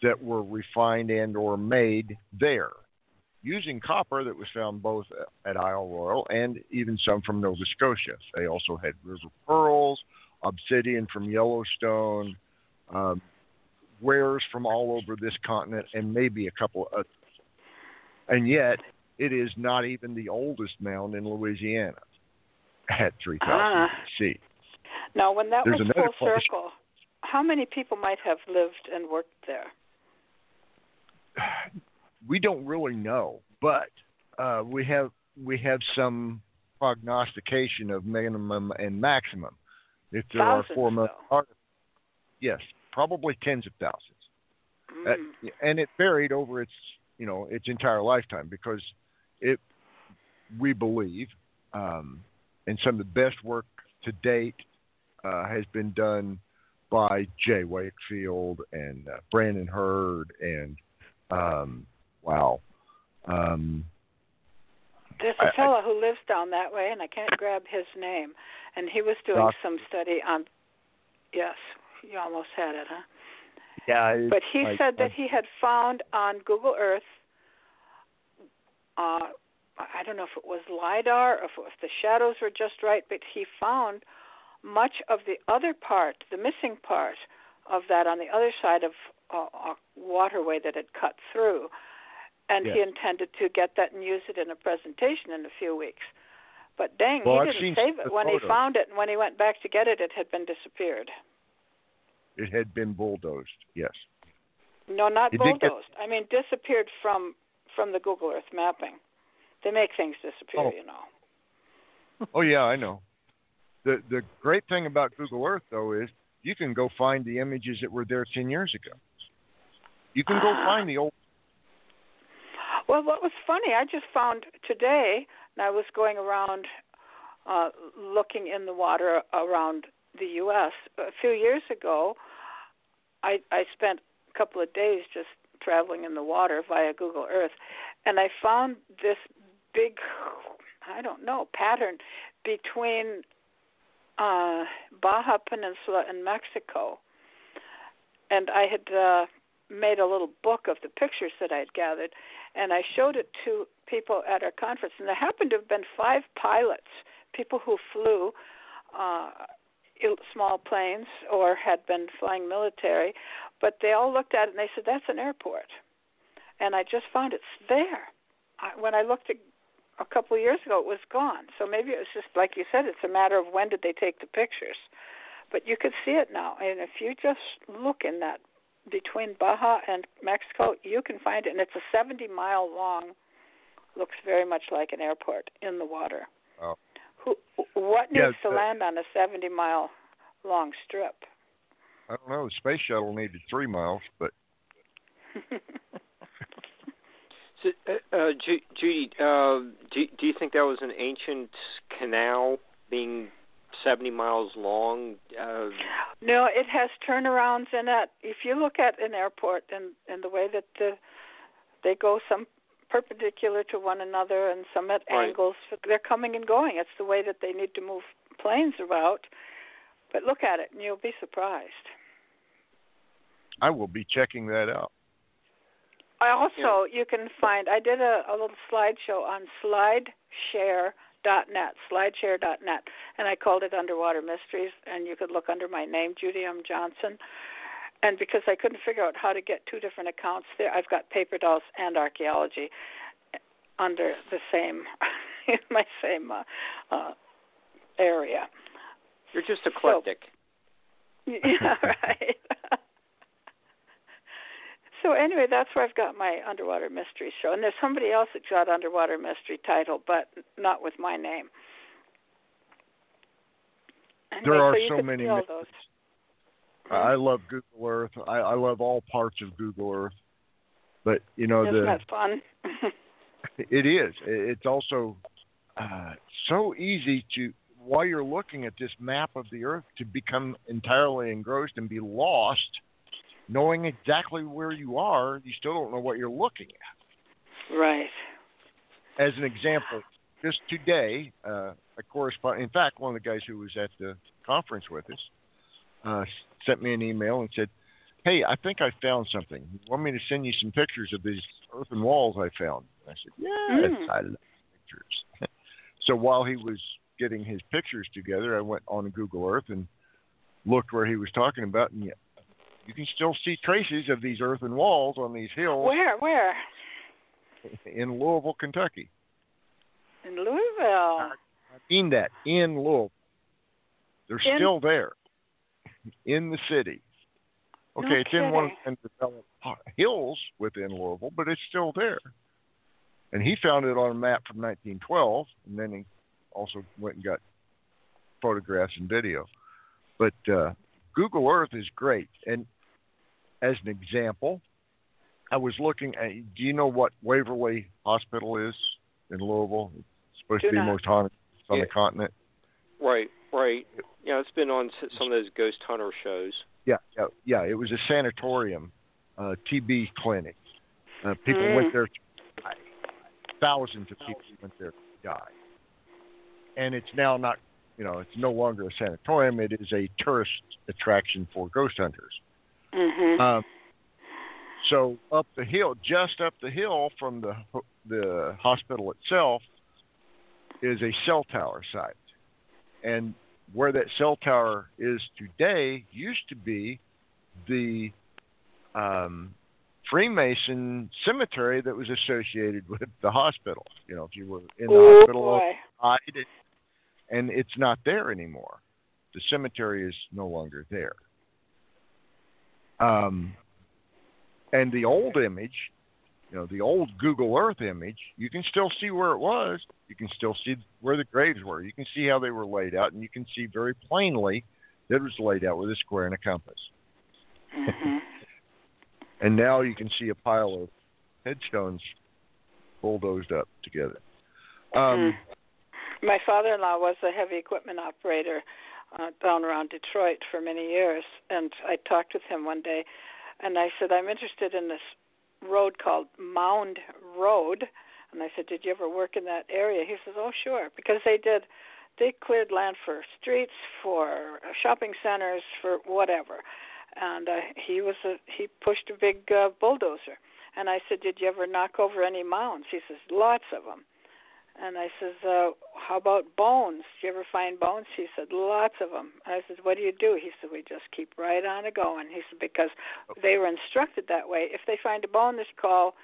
that were refined and or made there using copper that was found both at Isle Royale and even some from Nova Scotia. They also had river pearls, obsidian from Yellowstone, um, wares from all over this continent, and maybe a couple of others. And yet, it is not even the oldest mound in Louisiana at 3000 Ah. BC. Now, when that There's was full place- circle, how many people might have lived and worked there? we don't really know, but uh, we have we have some prognostication of minimum and maximum. If there Thousands, are four million, yes, probably tens of thousands, Uh, Mm. and it varied over its you know its entire lifetime because it we believe, um, and some of the best work to date uh, has been done by Jay Wakefield and uh, Brandon Hurd and um, wow. Um, There's I- a I- fellow who lives down that way, and I can't grab his name. And he was doing Doc- some study on. Yes, you almost had it, huh? yeah, But he I- said I- that he had found on Google Earth. Uh, I don't know if it was lidar, or if, if the shadows were just right, but he found much of the other part, the missing part of that on the other side of uh, a waterway that had cut through, and he intended to get that and use it in a presentation in a few weeks. But dang, Well, he I've didn't save it. When he found it and when he went back to get it, it had been disappeared. It had been bulldozed. Yes. No, not It did get- bulldozed. I mean, disappeared from from the Google Earth mapping. They make things disappear, Oh. you know. Oh yeah, I know. The the great thing about Google Earth though is you can go find the images that were there ten years ago. You can go Ah. find the old. Well, what was funny, I just found today, and I was going around uh, looking in the water around the U.S. A few years ago, I, I spent a couple of days just traveling in the water via Google Earth, and I found this big, I don't know, pattern between uh, Baja Peninsula and Mexico. And I had uh, made a little book of the pictures that I'd gathered, and I showed it to people at our conference. And there happened to have been five pilots, people who flew uh, small planes or had been flying military, but they all looked at it and they said, "That's an airport." And I just found it's there. I, when I looked at a couple of years ago, it was gone. So maybe it was just like you said, it's a matter of when did they take the pictures. But you could see it now, and if you just look in that between Baja and Mexico, you can find it, and it's a 70 mile long. Looks very much like an airport in the water. Oh. Who? What needs Yeah, to the- land on a 70 mile long strip? I don't know. The space shuttle needed three miles, but So, uh, uh, Ju- Judy, uh, do do you think that was an ancient canal being 70 miles long? Uh, No, it has turnarounds in it. If you look at an airport and and the way that the, they go some perpendicular to one another and some at Right. angles, they're coming and going. It's the way that they need to move planes about. But look at it and you'll be surprised. I will be checking that out. I also you can find I did a, a little slideshow on slideshare.net, slideshare.net, and I called it Underwater Mysteries, and you could look under my name, Judy M. Johnson. And because I couldn't figure out how to get two different accounts there, I've got paper dolls and archaeology under the same in my same uh, uh, area. you're just eclectic. Yeah, right. so anyway, that's where I've got my underwater mystery show, and there's somebody else that's got underwater mystery title, but not with my name. Anyway, There are so, so many mysteries. I love Google Earth. I, I love all parts of Google Earth. But you know Isn't the that fun? it is. It's also uh, so easy to while you're looking at this map of the Earth to become entirely engrossed and be lost, knowing exactly where you are. You still don't know what you're looking at. right. As an example, just today, uh, a correspondent, in fact, one of the guys who was at the conference with us, uh, sent me an email and said, Hey, I think I found something. You want me to send you some pictures of these earthen walls I found? I said, Yes, Mm. I love pictures. so while he was getting his pictures together, I went on Google Earth and looked where he was talking about, and yeah, you can still see traces of these earthen walls on these hills Where? Where? in Louisville, Kentucky. In Louisville. I mean that in Louisville. They're In- still there in the city. Okay, No it's in one of the developed hills within Louisville, but it's still there. And he found it on a map from 1912, and then he also went and got photographs and video. But uh, Google Earth is great. And as an example, I was looking at. Do you know what Waverly Hospital is in Louisville? It's supposed Do to be not. the most haunted on Yeah. the continent. Right, right. Yeah, it's been on some of those ghost hunter shows. Yeah, yeah, yeah. It was a sanatorium, uh, TB clinic. Uh, people Mm. went there. To die. Thousands of people went there to die. And it's now not, you know, it's no longer a sanatorium. It is a tourist attraction for ghost hunters. Mm-hmm. Um, so up the hill, just up the hill from the the hospital itself, is a cell tower site, and where that cell tower is today used to be the um, Freemason cemetery that was associated with the hospital. You know, if you were in the oh hospital, died, and it's not there anymore. The cemetery is no longer there. Um, and the old image, you know, the old Google Earth image, you can still see where it was. You can still see where the graves were. You can see how they were laid out, and you can see very plainly that it was laid out with a square and a compass. Mhm. And now you can see a pile of headstones bulldozed up together. Um, Mm. My father-in-law was a heavy equipment operator uh, down around Detroit for many years, and I talked with him one day, and I said, "I'm interested in this road called Mound Road," and I said, "Did you ever work in that area?" He says, "Oh, sure," because they did. They cleared land for streets, for uh, shopping centers, for whatever, and uh, he was a he pushed a big uh, bulldozer. And I said, "Did you ever knock over any mounds?" He says, "Lots of them." And I says, uh, "How about bones? Did you ever find bones?" He said, "Lots of them." And I said, "What do you do?" He said, "We just keep right on a going." He said, "Because they were instructed that way. If they find a bone, they call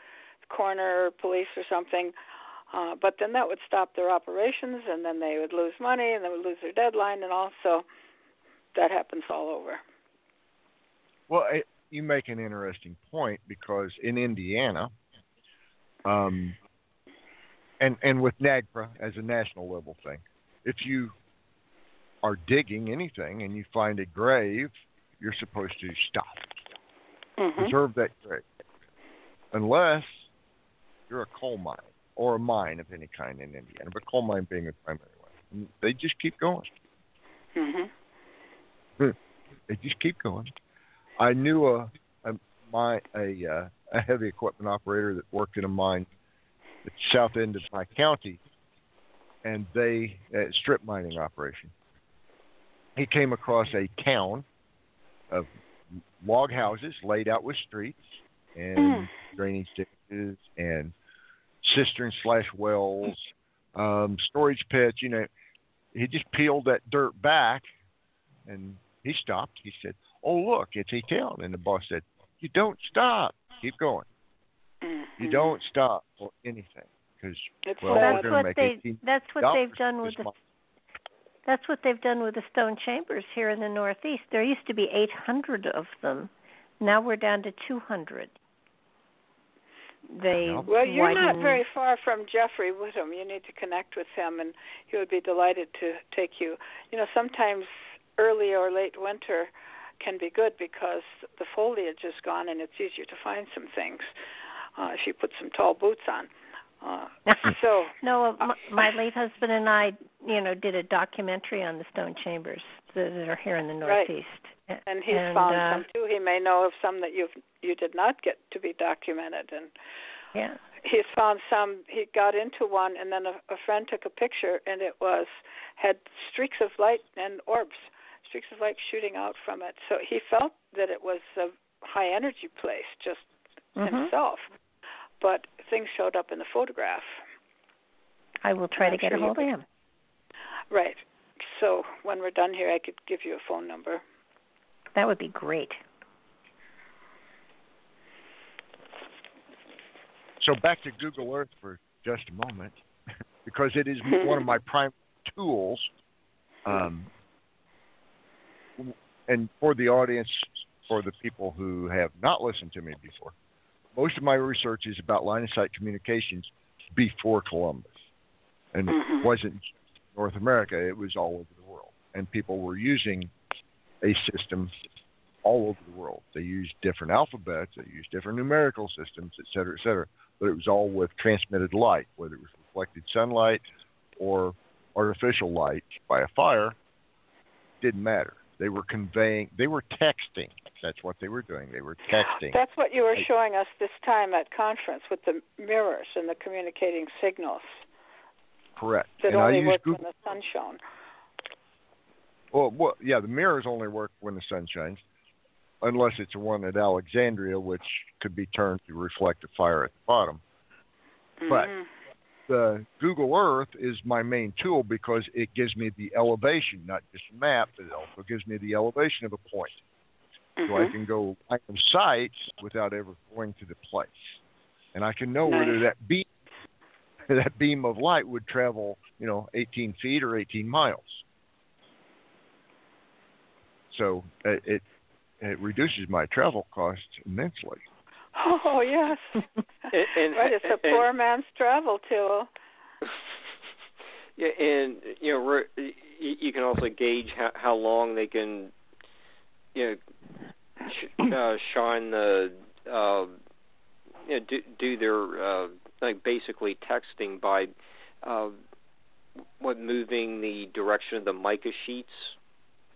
the coroner or police or something. Uh, but then that would stop their operations, and then they would lose money, and they would lose their deadline, and also that happens all over. Well, it, you make an interesting point because in Indiana, um, and and with NAGPRA as a national level thing, if you are digging anything and you find a grave, you're supposed to stop, mm-hmm. preserve that grave, unless you're a coal mine or a mine of any kind in Indiana, but coal mine being a primary one. They just keep going. Mm-hmm. They just keep going. I knew a a my a uh, a heavy equipment operator that worked in a mine the south end of my county, and they uh, strip mining operation. He came across a town of log houses laid out with streets and Mm. drainage ditches and cisterns slash wells, um, storage pits. You know, he just peeled that dirt back, and he stopped. He said, "Oh look, it's a town." And the boss said, "You don't stop. Keep going. Mm-hmm. You don't stop for anything because well, Well, we're that's gonna what make they 18 that's what dollars they've done with the month. that's what they've done with the stone chambers here in the Northeast. There used to be 800 of them. Now we're down to 200. They Well, Well, you're not very far from Jeffrey Whittam. You need to connect with him, and he would be delighted to take you. You know, sometimes early or late winter can be good because the foliage is gone and it's easier to find some things uh, if you put some tall boots on. Uh, so, No, uh, my, my late husband and I, you know, did a documentary on the stone chambers that that are here in the Northeast. A- and he's and, found uh, some too. He may know of some that you've you did not get to be documented, and Yeah. he's found some he got into one and then a, a friend took a picture and it was had streaks of light and orbs streaks of light shooting out from it so he felt that it was a high energy place just Mhm. himself but things showed up in the photograph I will try to get sure a hold of him. right so when we're done here i could give you a phone number That would be great. So back to Google Earth for just a moment, because it is one of my prime tools. Um, and for the audience, for the people who have not listened to me before, most of my research is about line of sight communications before Columbus, and Mhm. it wasn't North America; it was all over the world, and people were using a system all over the world. They used different alphabets, they used different numerical systems, et cetera, et cetera but it was all with transmitted light, whether it was reflected sunlight or artificial light by a fire, didn't matter. They were conveying, they were texting. That's what they were doing. They were texting. that's what you were showing us this time at conference with the mirrors and the communicating signals Correct. that and I only worked Google. when the sun shone Well, well, yeah, the mirrors only work when the sun shines, unless it's the one at Alexandria, which could be turned to reflect a fire at the bottom. But- mm-hmm. The Google Earth is my main tool because it gives me the elevation, not just a map, but it also gives me the elevation of a point. So I Mhm. can go line of sight without ever going to the place. And I can know whether that beam that beam of light would travel, you know, 18 feet or 18 miles. So it it, it reduces my travel costs immensely. Oh yes, And, and, right. It's a and- poor man's travel tool. Yeah, and you know, you, you can also gauge how, how long they can, you know, sh- uh, shine the, uh, you know, do, do their uh, like basically texting by, uh, what moving the direction of the mica sheets.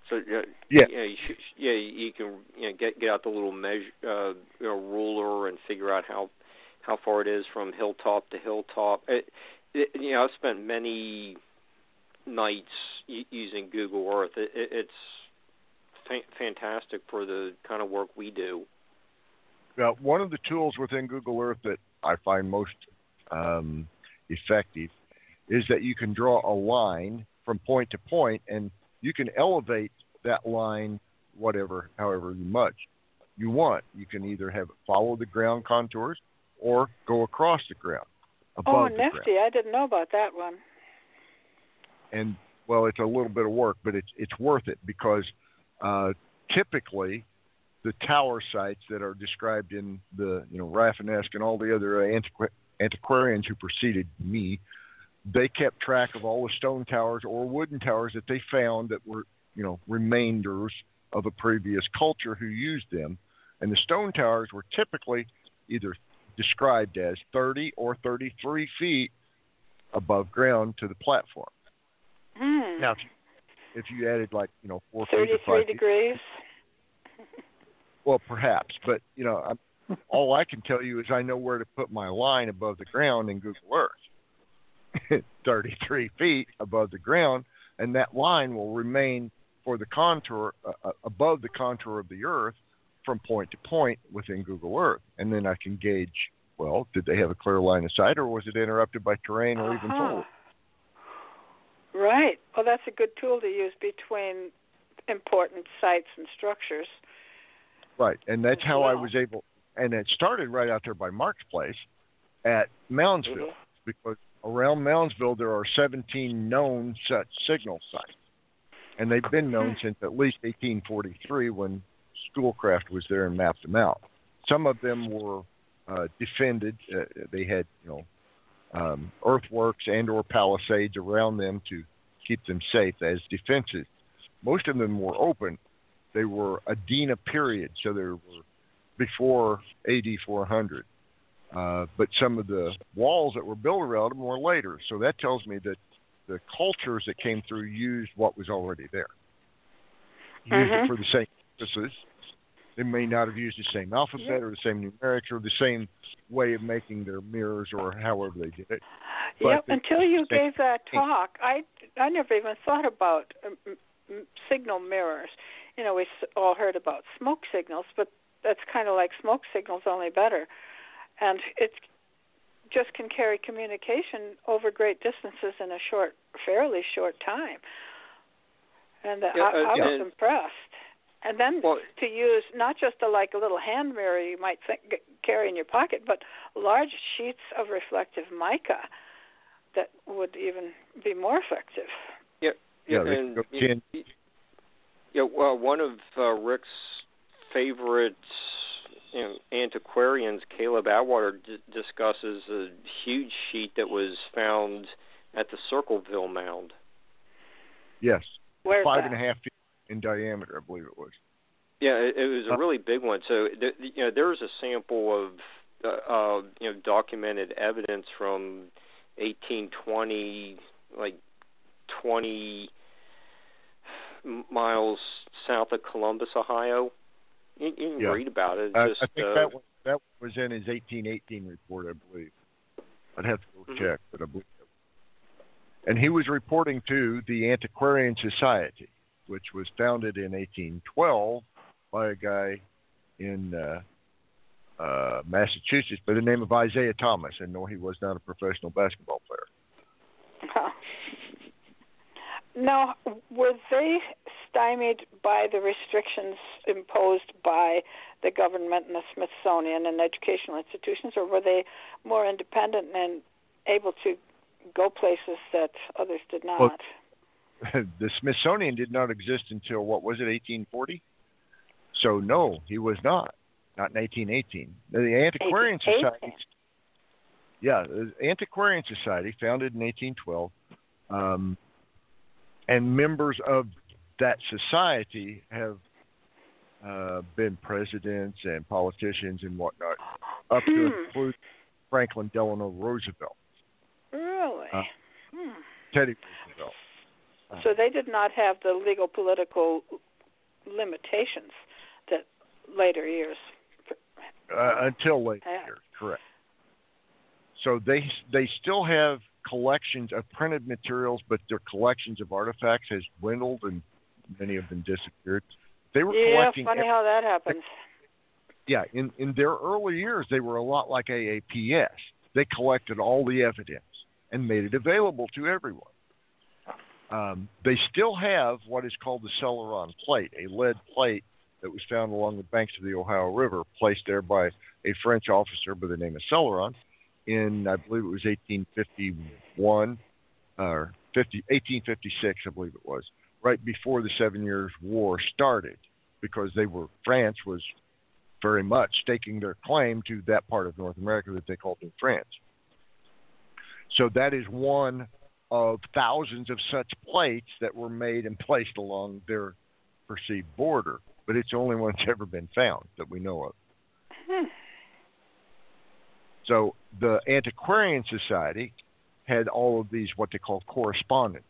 So uh, Yeah. you know, you sh- yeah, you can you know get get out the little measure uh, you know, ruler and figure out how how far it is from hilltop to hilltop. It, it, you know, I've spent many nights u- using Google Earth. It, it, it's fa- fantastic for the kind of work we do. Now, one of the tools within Google Earth that I find most um, effective is that you can draw a line from point to point, and you can elevate that line whatever, however much you want. You can either have it follow the ground contours or go across the ground. oh, nifty! ground. I didn't know about that one. And well, it's a little bit of work, but it's it's worth it because uh, typically the tower sites that are described in the you know Rafinesque and all the other antiqu- antiquarians who preceded me, they kept track of all the stone towers or wooden towers that they found that were you know remainders of a previous culture who used them, and the stone towers were typically either described as 30 or 33 feet above ground to the platform. Hmm. Now, if you, added like you know four feet or Thirty-three five feet, degrees. well, perhaps, but you know, I'm, all I can tell you is I know where to put my line above the ground in Google Earth, 33 feet above the ground, and that line will remain for the contour uh, uh, above the contour of the Earth from point to point within Google Earth, and then I can gauge. Well, did they have a clear line of sight, or was it interrupted by terrain or even Uh-huh. fold? Right. Well, that's a good tool to use between important sites and structures. Right, and that's how I was able. And it started right out there by Mark's place at Moundsville, Mhm. because around Moundsville there are 17 known such signal sites, and they've been known since at least 1843 when Schoolcraft was there and mapped them out. Some of them were uh, defended; uh, they had you know um, earthworks and or palisades around them to keep them safe as defenses. Most of them were open. They were Adena period, so they were before AD 400. Uh, but some of the walls that were built around them were later. So that tells me that the cultures that came through used what was already there. Used Mhm. it for the same purposes. They may not have used the same alphabet or the same numerics or the same way of making their mirrors or however they did it. But Yep. Until you gave that talk, I I never even thought about um, signal mirrors. You know, we all heard about smoke signals, but that's kind of like smoke signals, only better. And it just can carry communication over great distances in a short, fairly short time. And uh, Yeah, I, uh, I was yeah. impressed. And then Well, to use not just a, like a little hand mirror you might think, carry in your pocket, but large sheets of reflective mica that would even be more effective. yeah, Yeah, they and go y- ten- y- yeah, well, one of uh, Rick's favorite you know, antiquarians, Caleb Atwater, d- discusses a huge sheet that was found at the Circleville Mound. Yes, Where's five that? and a half feet in diameter, I believe it was. Yeah, it, it was a Uh, really big one. So, th- you know, there's a sample of, uh, uh, you know, documented evidence from 1820, like 20 miles south of Columbus, Ohio. You, you can Yeah. read about it. I, just, I think uh, that was, that was in his 1818 report, I believe. I'd have to go Mhm. check, but I believe. And he was reporting to the Antiquarian Society, which was founded in 1812 by a guy in uh, uh, Massachusetts by the name of Isaiah Thomas. And no, he was not a professional basketball player. Now, were they stymied by the restrictions imposed by the government and the Smithsonian and educational institutions, or were they more independent and able to go places that others did not? Well, the Smithsonian did not exist until what was it, 1840? So no, he was not. Not in 1818. The Antiquarian 1818. Society. Yeah, the Antiquarian Society, founded in 1812, um, and members of that society have uh, been presidents and politicians and whatnot, up to Hmm. include Franklin Delano Roosevelt, really? Uh, hmm. Teddy Roosevelt. So they did not have the legal political limitations that later years. uh, until later, years, correct. So they they still have collections of printed materials, but their collections of artifacts has dwindled and many of them disappeared. They were Yeah, collecting. funny how that happens. yeah, in in their early years, they were a lot like AAPS. They collected all the evidence and made it available to everyone. Um, they still have what is called the Celeron plate, a lead plate that was found along the banks of the Ohio River, placed there by a French officer by the name of Celeron in, I believe it was 1851 or 50, 1856, I believe it was, right before the Seven Years' War started, because they were France was very much staking their claim to that part of North America that they called New France. So that is one of thousands of such plates that were made and placed along their perceived border, but it's the only one that's ever been found that we know of. Hmm. So the Antiquarian Society had all of these what they call correspondents.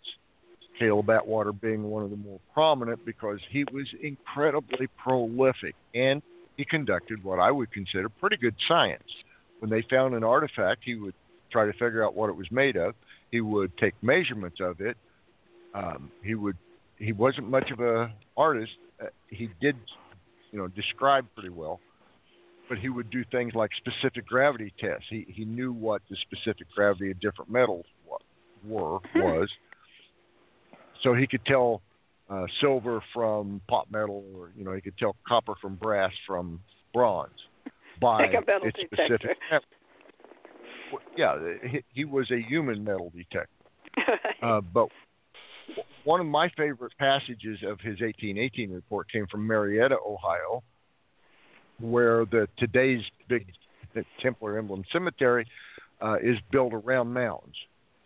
Caleb Atwater being one of the more prominent because he was incredibly prolific and he conducted what I would consider pretty good science. When they found an artifact, he would try to figure out what it was made of. He would take measurements of it. Um, he would. He wasn't much of a artist. Uh, he did, you know, describe pretty well, but he would do things like specific gravity tests. He he knew what the specific gravity of different metals were was, so he could tell uh, silver from pot metal, or you know, he could tell copper from brass from bronze by like a metal its detector. specific. Yeah, he, he was a human metal detector. Uh, but one of my favorite passages of his 1818 report came from Marietta, Ohio, where the today's big Templar emblem cemetery uh, is built around mounds,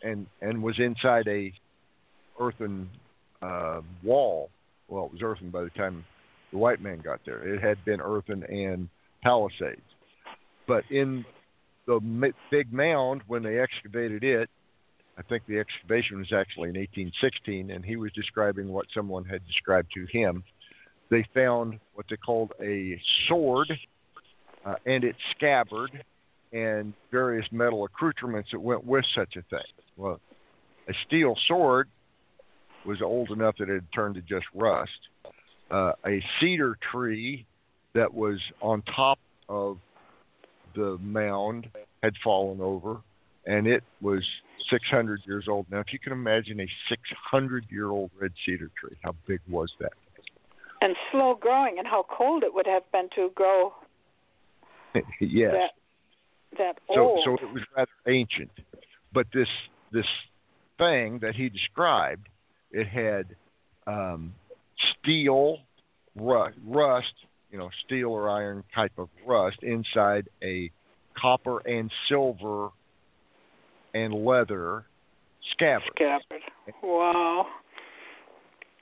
and and was inside a earthen uh, wall. Well, it was earthen by the time the white man got there. It had been earthen and palisades, but in the big mound when they excavated it. I think the excavation was actually in 1816, and he was describing what someone had described to him. They found what they called a sword uh, and its scabbard and various metal accoutrements that went with such a thing. Well, a steel sword was old enough that it had turned to just rust. Uh, a cedar tree that was on top of the mound had fallen over, and it was 600 years old. Now, if you can imagine a 600 year old red cedar tree, how big was that? And slow growing, and how cold it would have been to grow yes. that that so, old. so it was rather ancient. But this this thing that he described, it had um, steel rust, rust, you know, steel or iron type of rust inside a copper and silver and leather scabbard. Scabbard. Wow.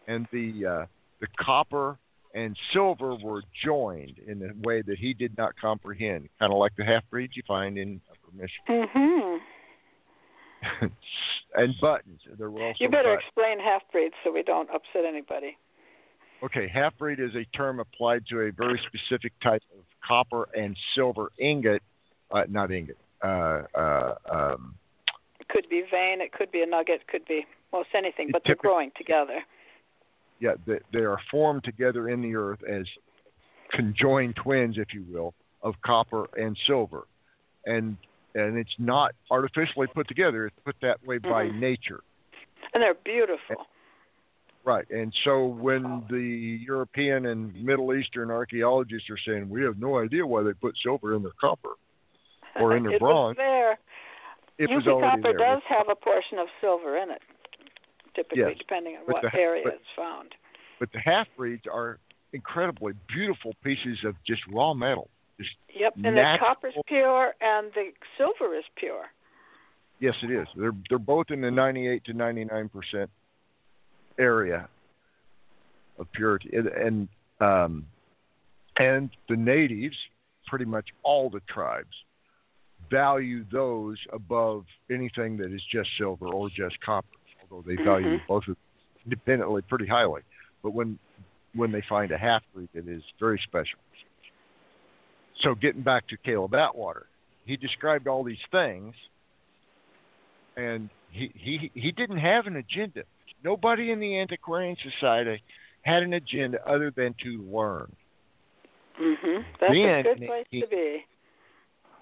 and the uh, the copper and silver were joined in a way that he did not comprehend, kind of like the half breeds you find in Upper Michigan. Mm-hmm. and buttons. There were also You better buttons. explain half breeds so we don't upset anybody. Okay, half breed is a term applied to a very specific type of copper and silver ingot, uh, not ingot. Uh, uh, um, It could be vein, it could be a nugget, it could be most anything, but they're growing together. Yeah, they, they are formed together in the earth as conjoined twins, if you will, of copper and silver, and and it's not artificially put together. It's put that way by Mhm. nature. And they're beautiful. Right. And so when the European and Middle Eastern archaeologists are saying we have no idea why they put silver in their copper or in their it bronze, was there. it was copper there. does have a portion of silver in it, typically, Yes, depending on but what the- area but- it's found. But the half breeds are incredibly beautiful pieces of just raw metal. Just Yep, and the natural- copper's pure and the silver is pure. yes, it is. They're they're both in the 98 to 99 percent area of purity, and and, um, and the natives, pretty much all the tribes, value those above anything that is just silver or just copper. They value Mhm. both of independently pretty highly, but when when they find a half breed, it is very special. So getting back to Caleb Atwater, he described all these things, and he he he didn't have an agenda. Nobody in the Antiquarian Society had an agenda other than to learn. Mhm. That's a good place he- to be.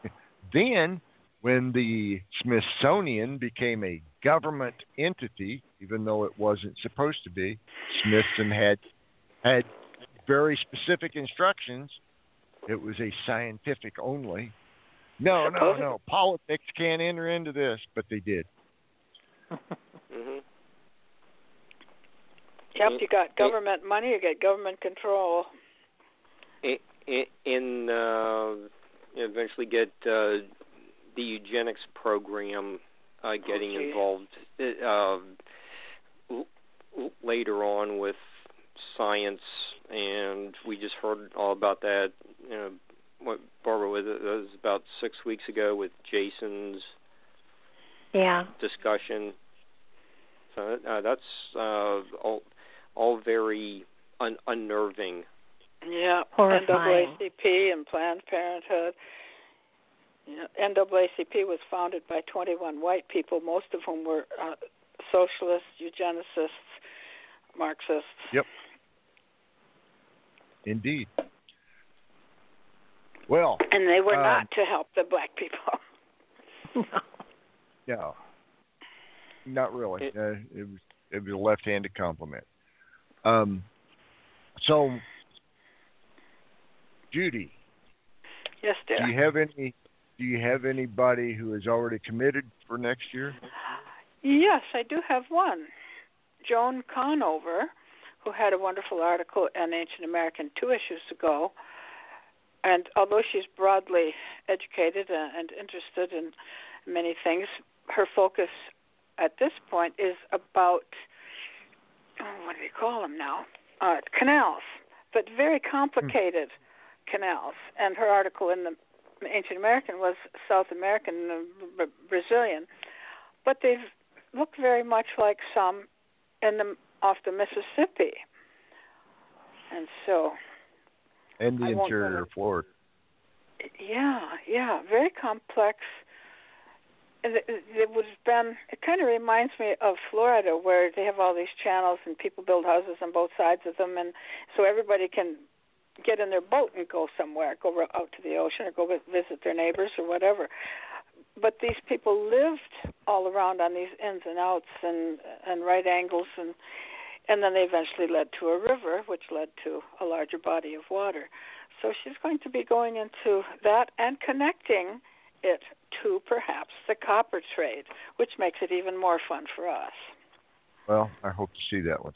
Then, when the Smithsonian became a government entity, even though it wasn't supposed to be, Smithson had had very specific instructions. It was a scientific only, No, no, no. Politics can't enter into this, but they did. mhm. Yep, you got government money, you get government control. In, in uh, eventually get uh, the eugenics program uh, getting geez. involved uh, l- l- later on with science, and we just heard all about that. You know, what Barbara was it was about six weeks ago with Jason's Yeah. discussion. So uh, that's uh, all all very un- unnerving. Yeah, Horrifying. NAACP and Planned Parenthood. NAACP was founded by 21 white people, most of whom were uh, socialists, eugenicists, Marxists. Yep. Indeed. Well, And they were Um, not to help the black people. No. no, not really. It- uh, it was it was a left-handed compliment. Um, so, Judy, yes, dear. do you have any? Do you have anybody who is already committed for next year? Yes, I do have one. Joan Conover, who had a wonderful article in Ancient American two issues ago. And although she's broadly educated and, interested in many things, her focus at this point is about oh, what do they call them now? Uh, canals, but very complicated canals. And her article in the Ancient American was South American, uh, Brazilian, but they've look very much like some in the off the Mississippi. And so, And the I interior of Florida. yeah, yeah, very complex. And it it would have been. It kind of reminds me of Florida, where they have all these channels and people build houses on both sides of them, and so everybody can get in their boat and go somewhere, go out to the ocean, or go visit their neighbors or whatever. But these people lived all around on these ins and outs and and right angles, and and then they eventually led to a river, which led to a larger body of water. So she's going to be going into that and connecting it to perhaps the copper trade, which makes it even more fun for us. Well, I hope to see that one.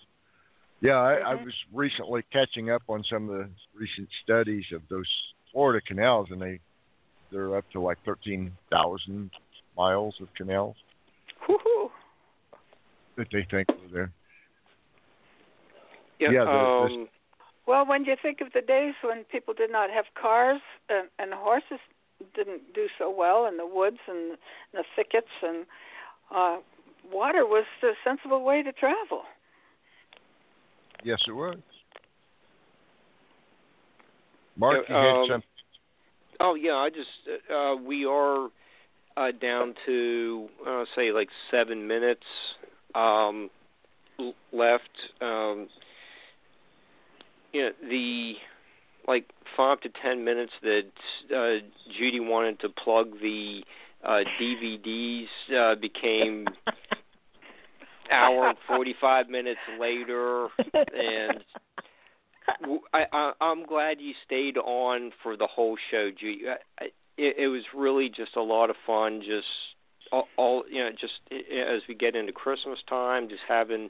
Yeah, I, I Mhm. was recently catching up on some of the recent studies of those Florida canals, and they they're up to like thirteen thousand miles of canals Woohoo! that they think are there. Yeah. Yeah, the- the- um, Well, when you think of the days when people did not have cars and, and horses didn't do so well in the woods and the thickets, and uh, water was a sensible way to travel. Yes, it was. Mark, you had um. Oh yeah, I just uh we are uh down to uh say like 7 minutes um left um you know the like 5 to 10 minutes that uh Judy wanted to plug the uh DVDs uh became hour and 45 minutes later and w- I, I I'm glad you stayed on for the whole show. I- I- It, it was really just a lot of fun. Just all, all you know, just as we get into Christmas time, just having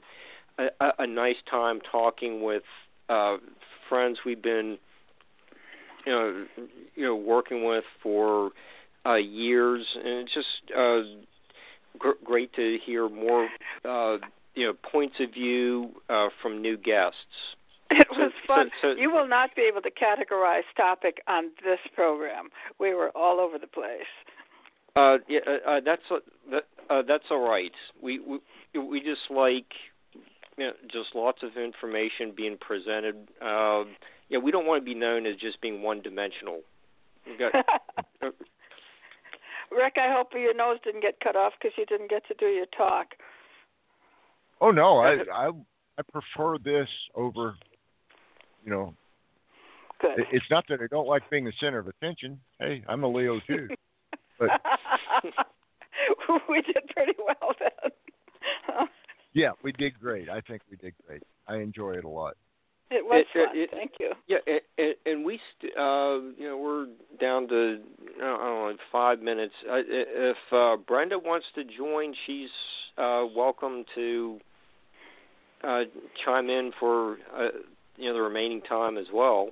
a, a, a nice time talking with uh, friends we've been, you know, you know, working with for uh, years, and it's just uh, gr- great to hear more, uh, you know, points of view uh, from new guests. It So- was fun. so- so- you will not be able to categorize topic on this program. We were all over the place. Uh, yeah, uh, uh, that's uh, that, uh, that's all right. We we we just like you know, just lots of information being presented. Um, yeah, we don't want to be known as just being one dimensional. We've got Rick, I hope your nose didn't get cut off because you didn't get to do your talk. Oh no, I I I prefer this over. You know, Good. it's not that I don't like being the center of attention. Hey, I'm a Leo too. but- we did pretty well then. Yeah, we did great. I think we did great. I enjoy it a lot. It was It- it- fun. it- Thank you. yeah, and, and we st- uh, you know we're down to I don't know, five minutes. Uh, if uh, Brenda wants to join, she's uh, welcome to uh, chime in for uh, you know the remaining time as well.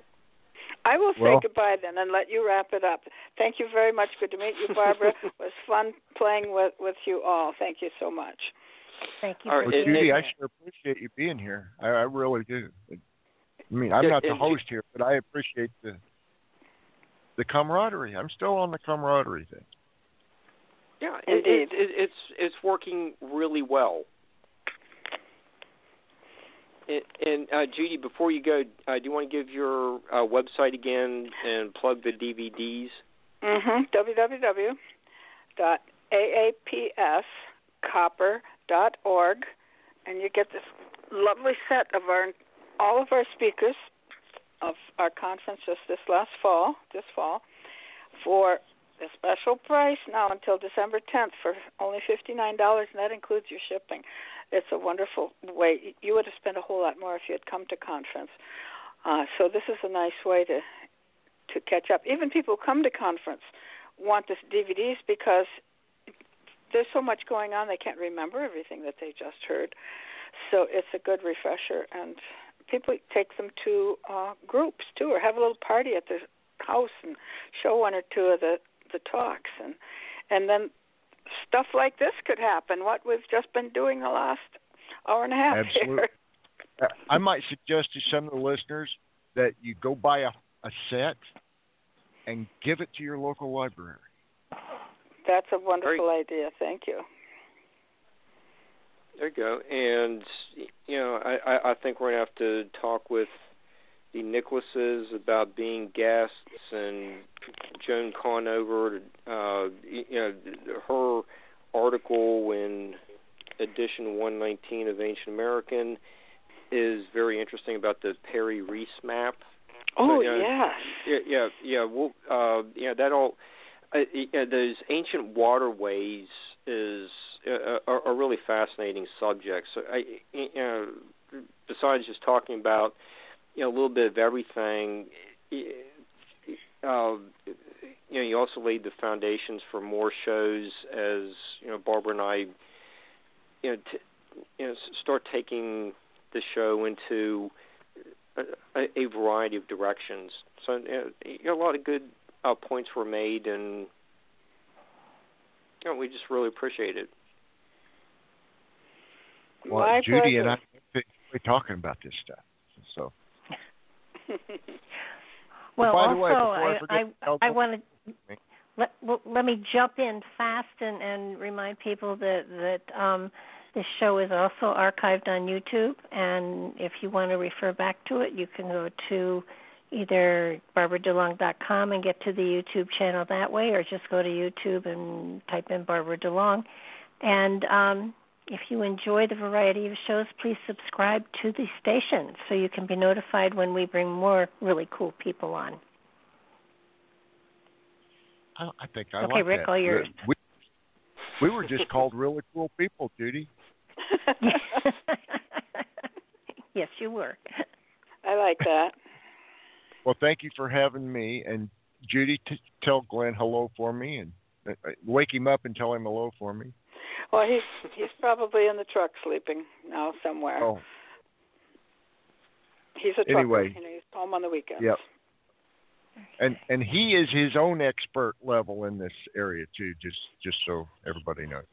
I will say Well- goodbye then and let you wrap it up. Thank you very much. Good to meet you, Barbara. it was fun playing with with you all. Thank you so much. Thank you All for right, Well, Judy. I sure appreciate you being here. I, I really do. I mean, I'm Yeah, not the and- host here, but I appreciate the the camaraderie. I'm still on the camaraderie thing. Yeah, it, Indeed. it, it, it's it's working really well. And, and uh, Judy, before you go, uh, do you want to give your uh, website again and plug the DVDs? Mm-hmm. www.aapscopper.org, and you get this lovely set of our all of our speakers of our conference just this last fall, this fall, for a special price now until December 10th for only $59, and that includes your shipping. It's a wonderful way. You would have spent a whole lot more if you had come to conference. Uh, so this is a nice way to to catch up. Even people who come to conference want this DVDs because there's so much going on they can't remember everything that they just heard. So it's a good refresher, and people take them to uh, groups too, or have a little party at their house and show one or two of the the talks, and and then stuff like this could happen. What we've just been doing the last hour and a half Absolutely. here. I might suggest to some of the listeners that you go buy a, a set and give it to your local library. That's a wonderful idea. Thank you. There you go. And you know, I, I, think we're gonna have to talk with the Nicholases about being guests and Joan Conover. Uh, you know, her article in edition 119 of Ancient American is very interesting about the Piri Reis map. Oh yeah. yes. Yeah, yeah, yeah. Well, uh, yeah, that all. Uh, yeah, those ancient waterways is are, really fascinating subjects. So I, you know, besides just talking about you know a little bit of everything, uh, you know, you also laid the foundations for more shows as you know Barbara and I, you know, t- you know, start taking the show into a, a variety of directions. So you know, a lot of good uh, points were made, and we just really appreciate it. Well, My Judy and I we're talking about this stuff. So, Well, also, way, I I, I, I want to let well, let me jump in fast and, and remind people that that um, this show is also archived on YouTube, and if you want to refer back to it, you can go to either barbaradulong.com and get to the YouTube channel that way, or just go to YouTube and type in Barbara DeLong. And um, if you enjoy the variety of shows, please subscribe to the station so you can be notified when we bring more really cool people on. I, I think I Okay, like Rick, that. all yours. We, we were just called really cool people, Judy. yes, you were. I like that. Well, thank you for having me. And Judy, t- tell Glenn hello for me, and uh, uh, wake him up and tell him hello for me. Well, he's he's probably in the truck sleeping now somewhere. Oh, he's a trucker. anyway. He's home on the weekends. Yep. and and he is his own expert level in this area too. Just just so everybody knows.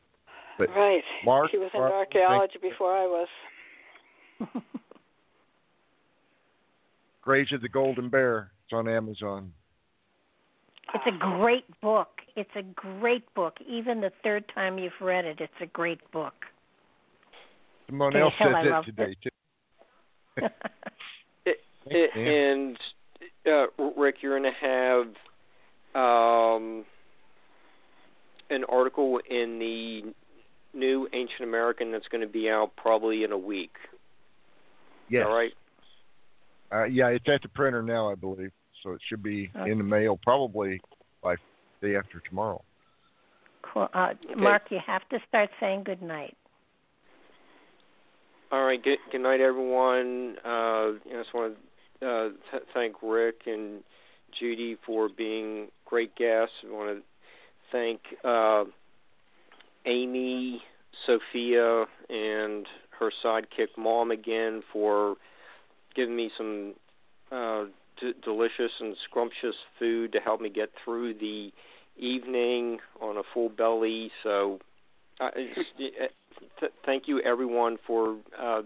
But Right. Mark, he was into archaeology before I was. Graves of the Golden Bear. It's on Amazon. It's a great book. It's a great book. Even the third time you've read it, it's a great book. Someone Can you else said I that love today too. It, Thanks, and uh, Rick, you're going to have um, an article in the new Ancient American that's going to be out probably in a week. Yes. All right. Uh, yeah, it's at the printer now, I believe. So it should be Okay. in the mail probably by day after tomorrow. Cool. Uh, Mark, you have to start saying good night. All right. Good, good night, everyone. Uh, you know, I just want to uh, th- thank Rick and Judy for being great guests. I want to thank uh, Amy, Sophia, and her sidekick Mom again for giving me some uh, d- delicious and scrumptious food to help me get through the evening on a full belly. So, uh, th- thank you everyone for uh,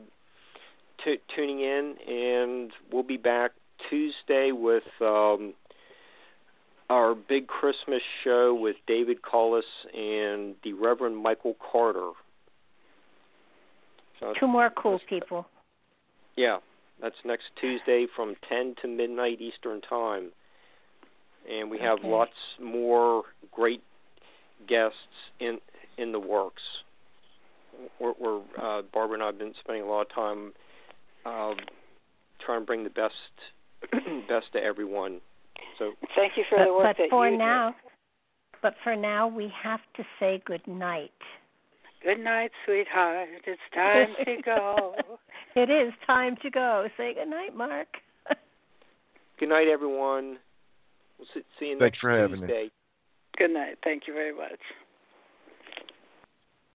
t- tuning in, and we'll be back Tuesday with um, our big Christmas show with David Collis and the Reverend Michael Carter. So Two more cool people. Yeah, that's next Tuesday from 10 to midnight Eastern Time. And we have okay. lots more great guests in in the works. We're, we're uh, Barbara and I have been spending a lot of time uh, trying to bring the best best to everyone. So thank you for but, the work but that for you now, do. But for now, we have to say good night. Good night, sweetheart. It's time to go. it is time to go. Say good night, Mark. good night, everyone. We'll see, see you Thanks next for having Tuesday. me. Good night. Thank you very much.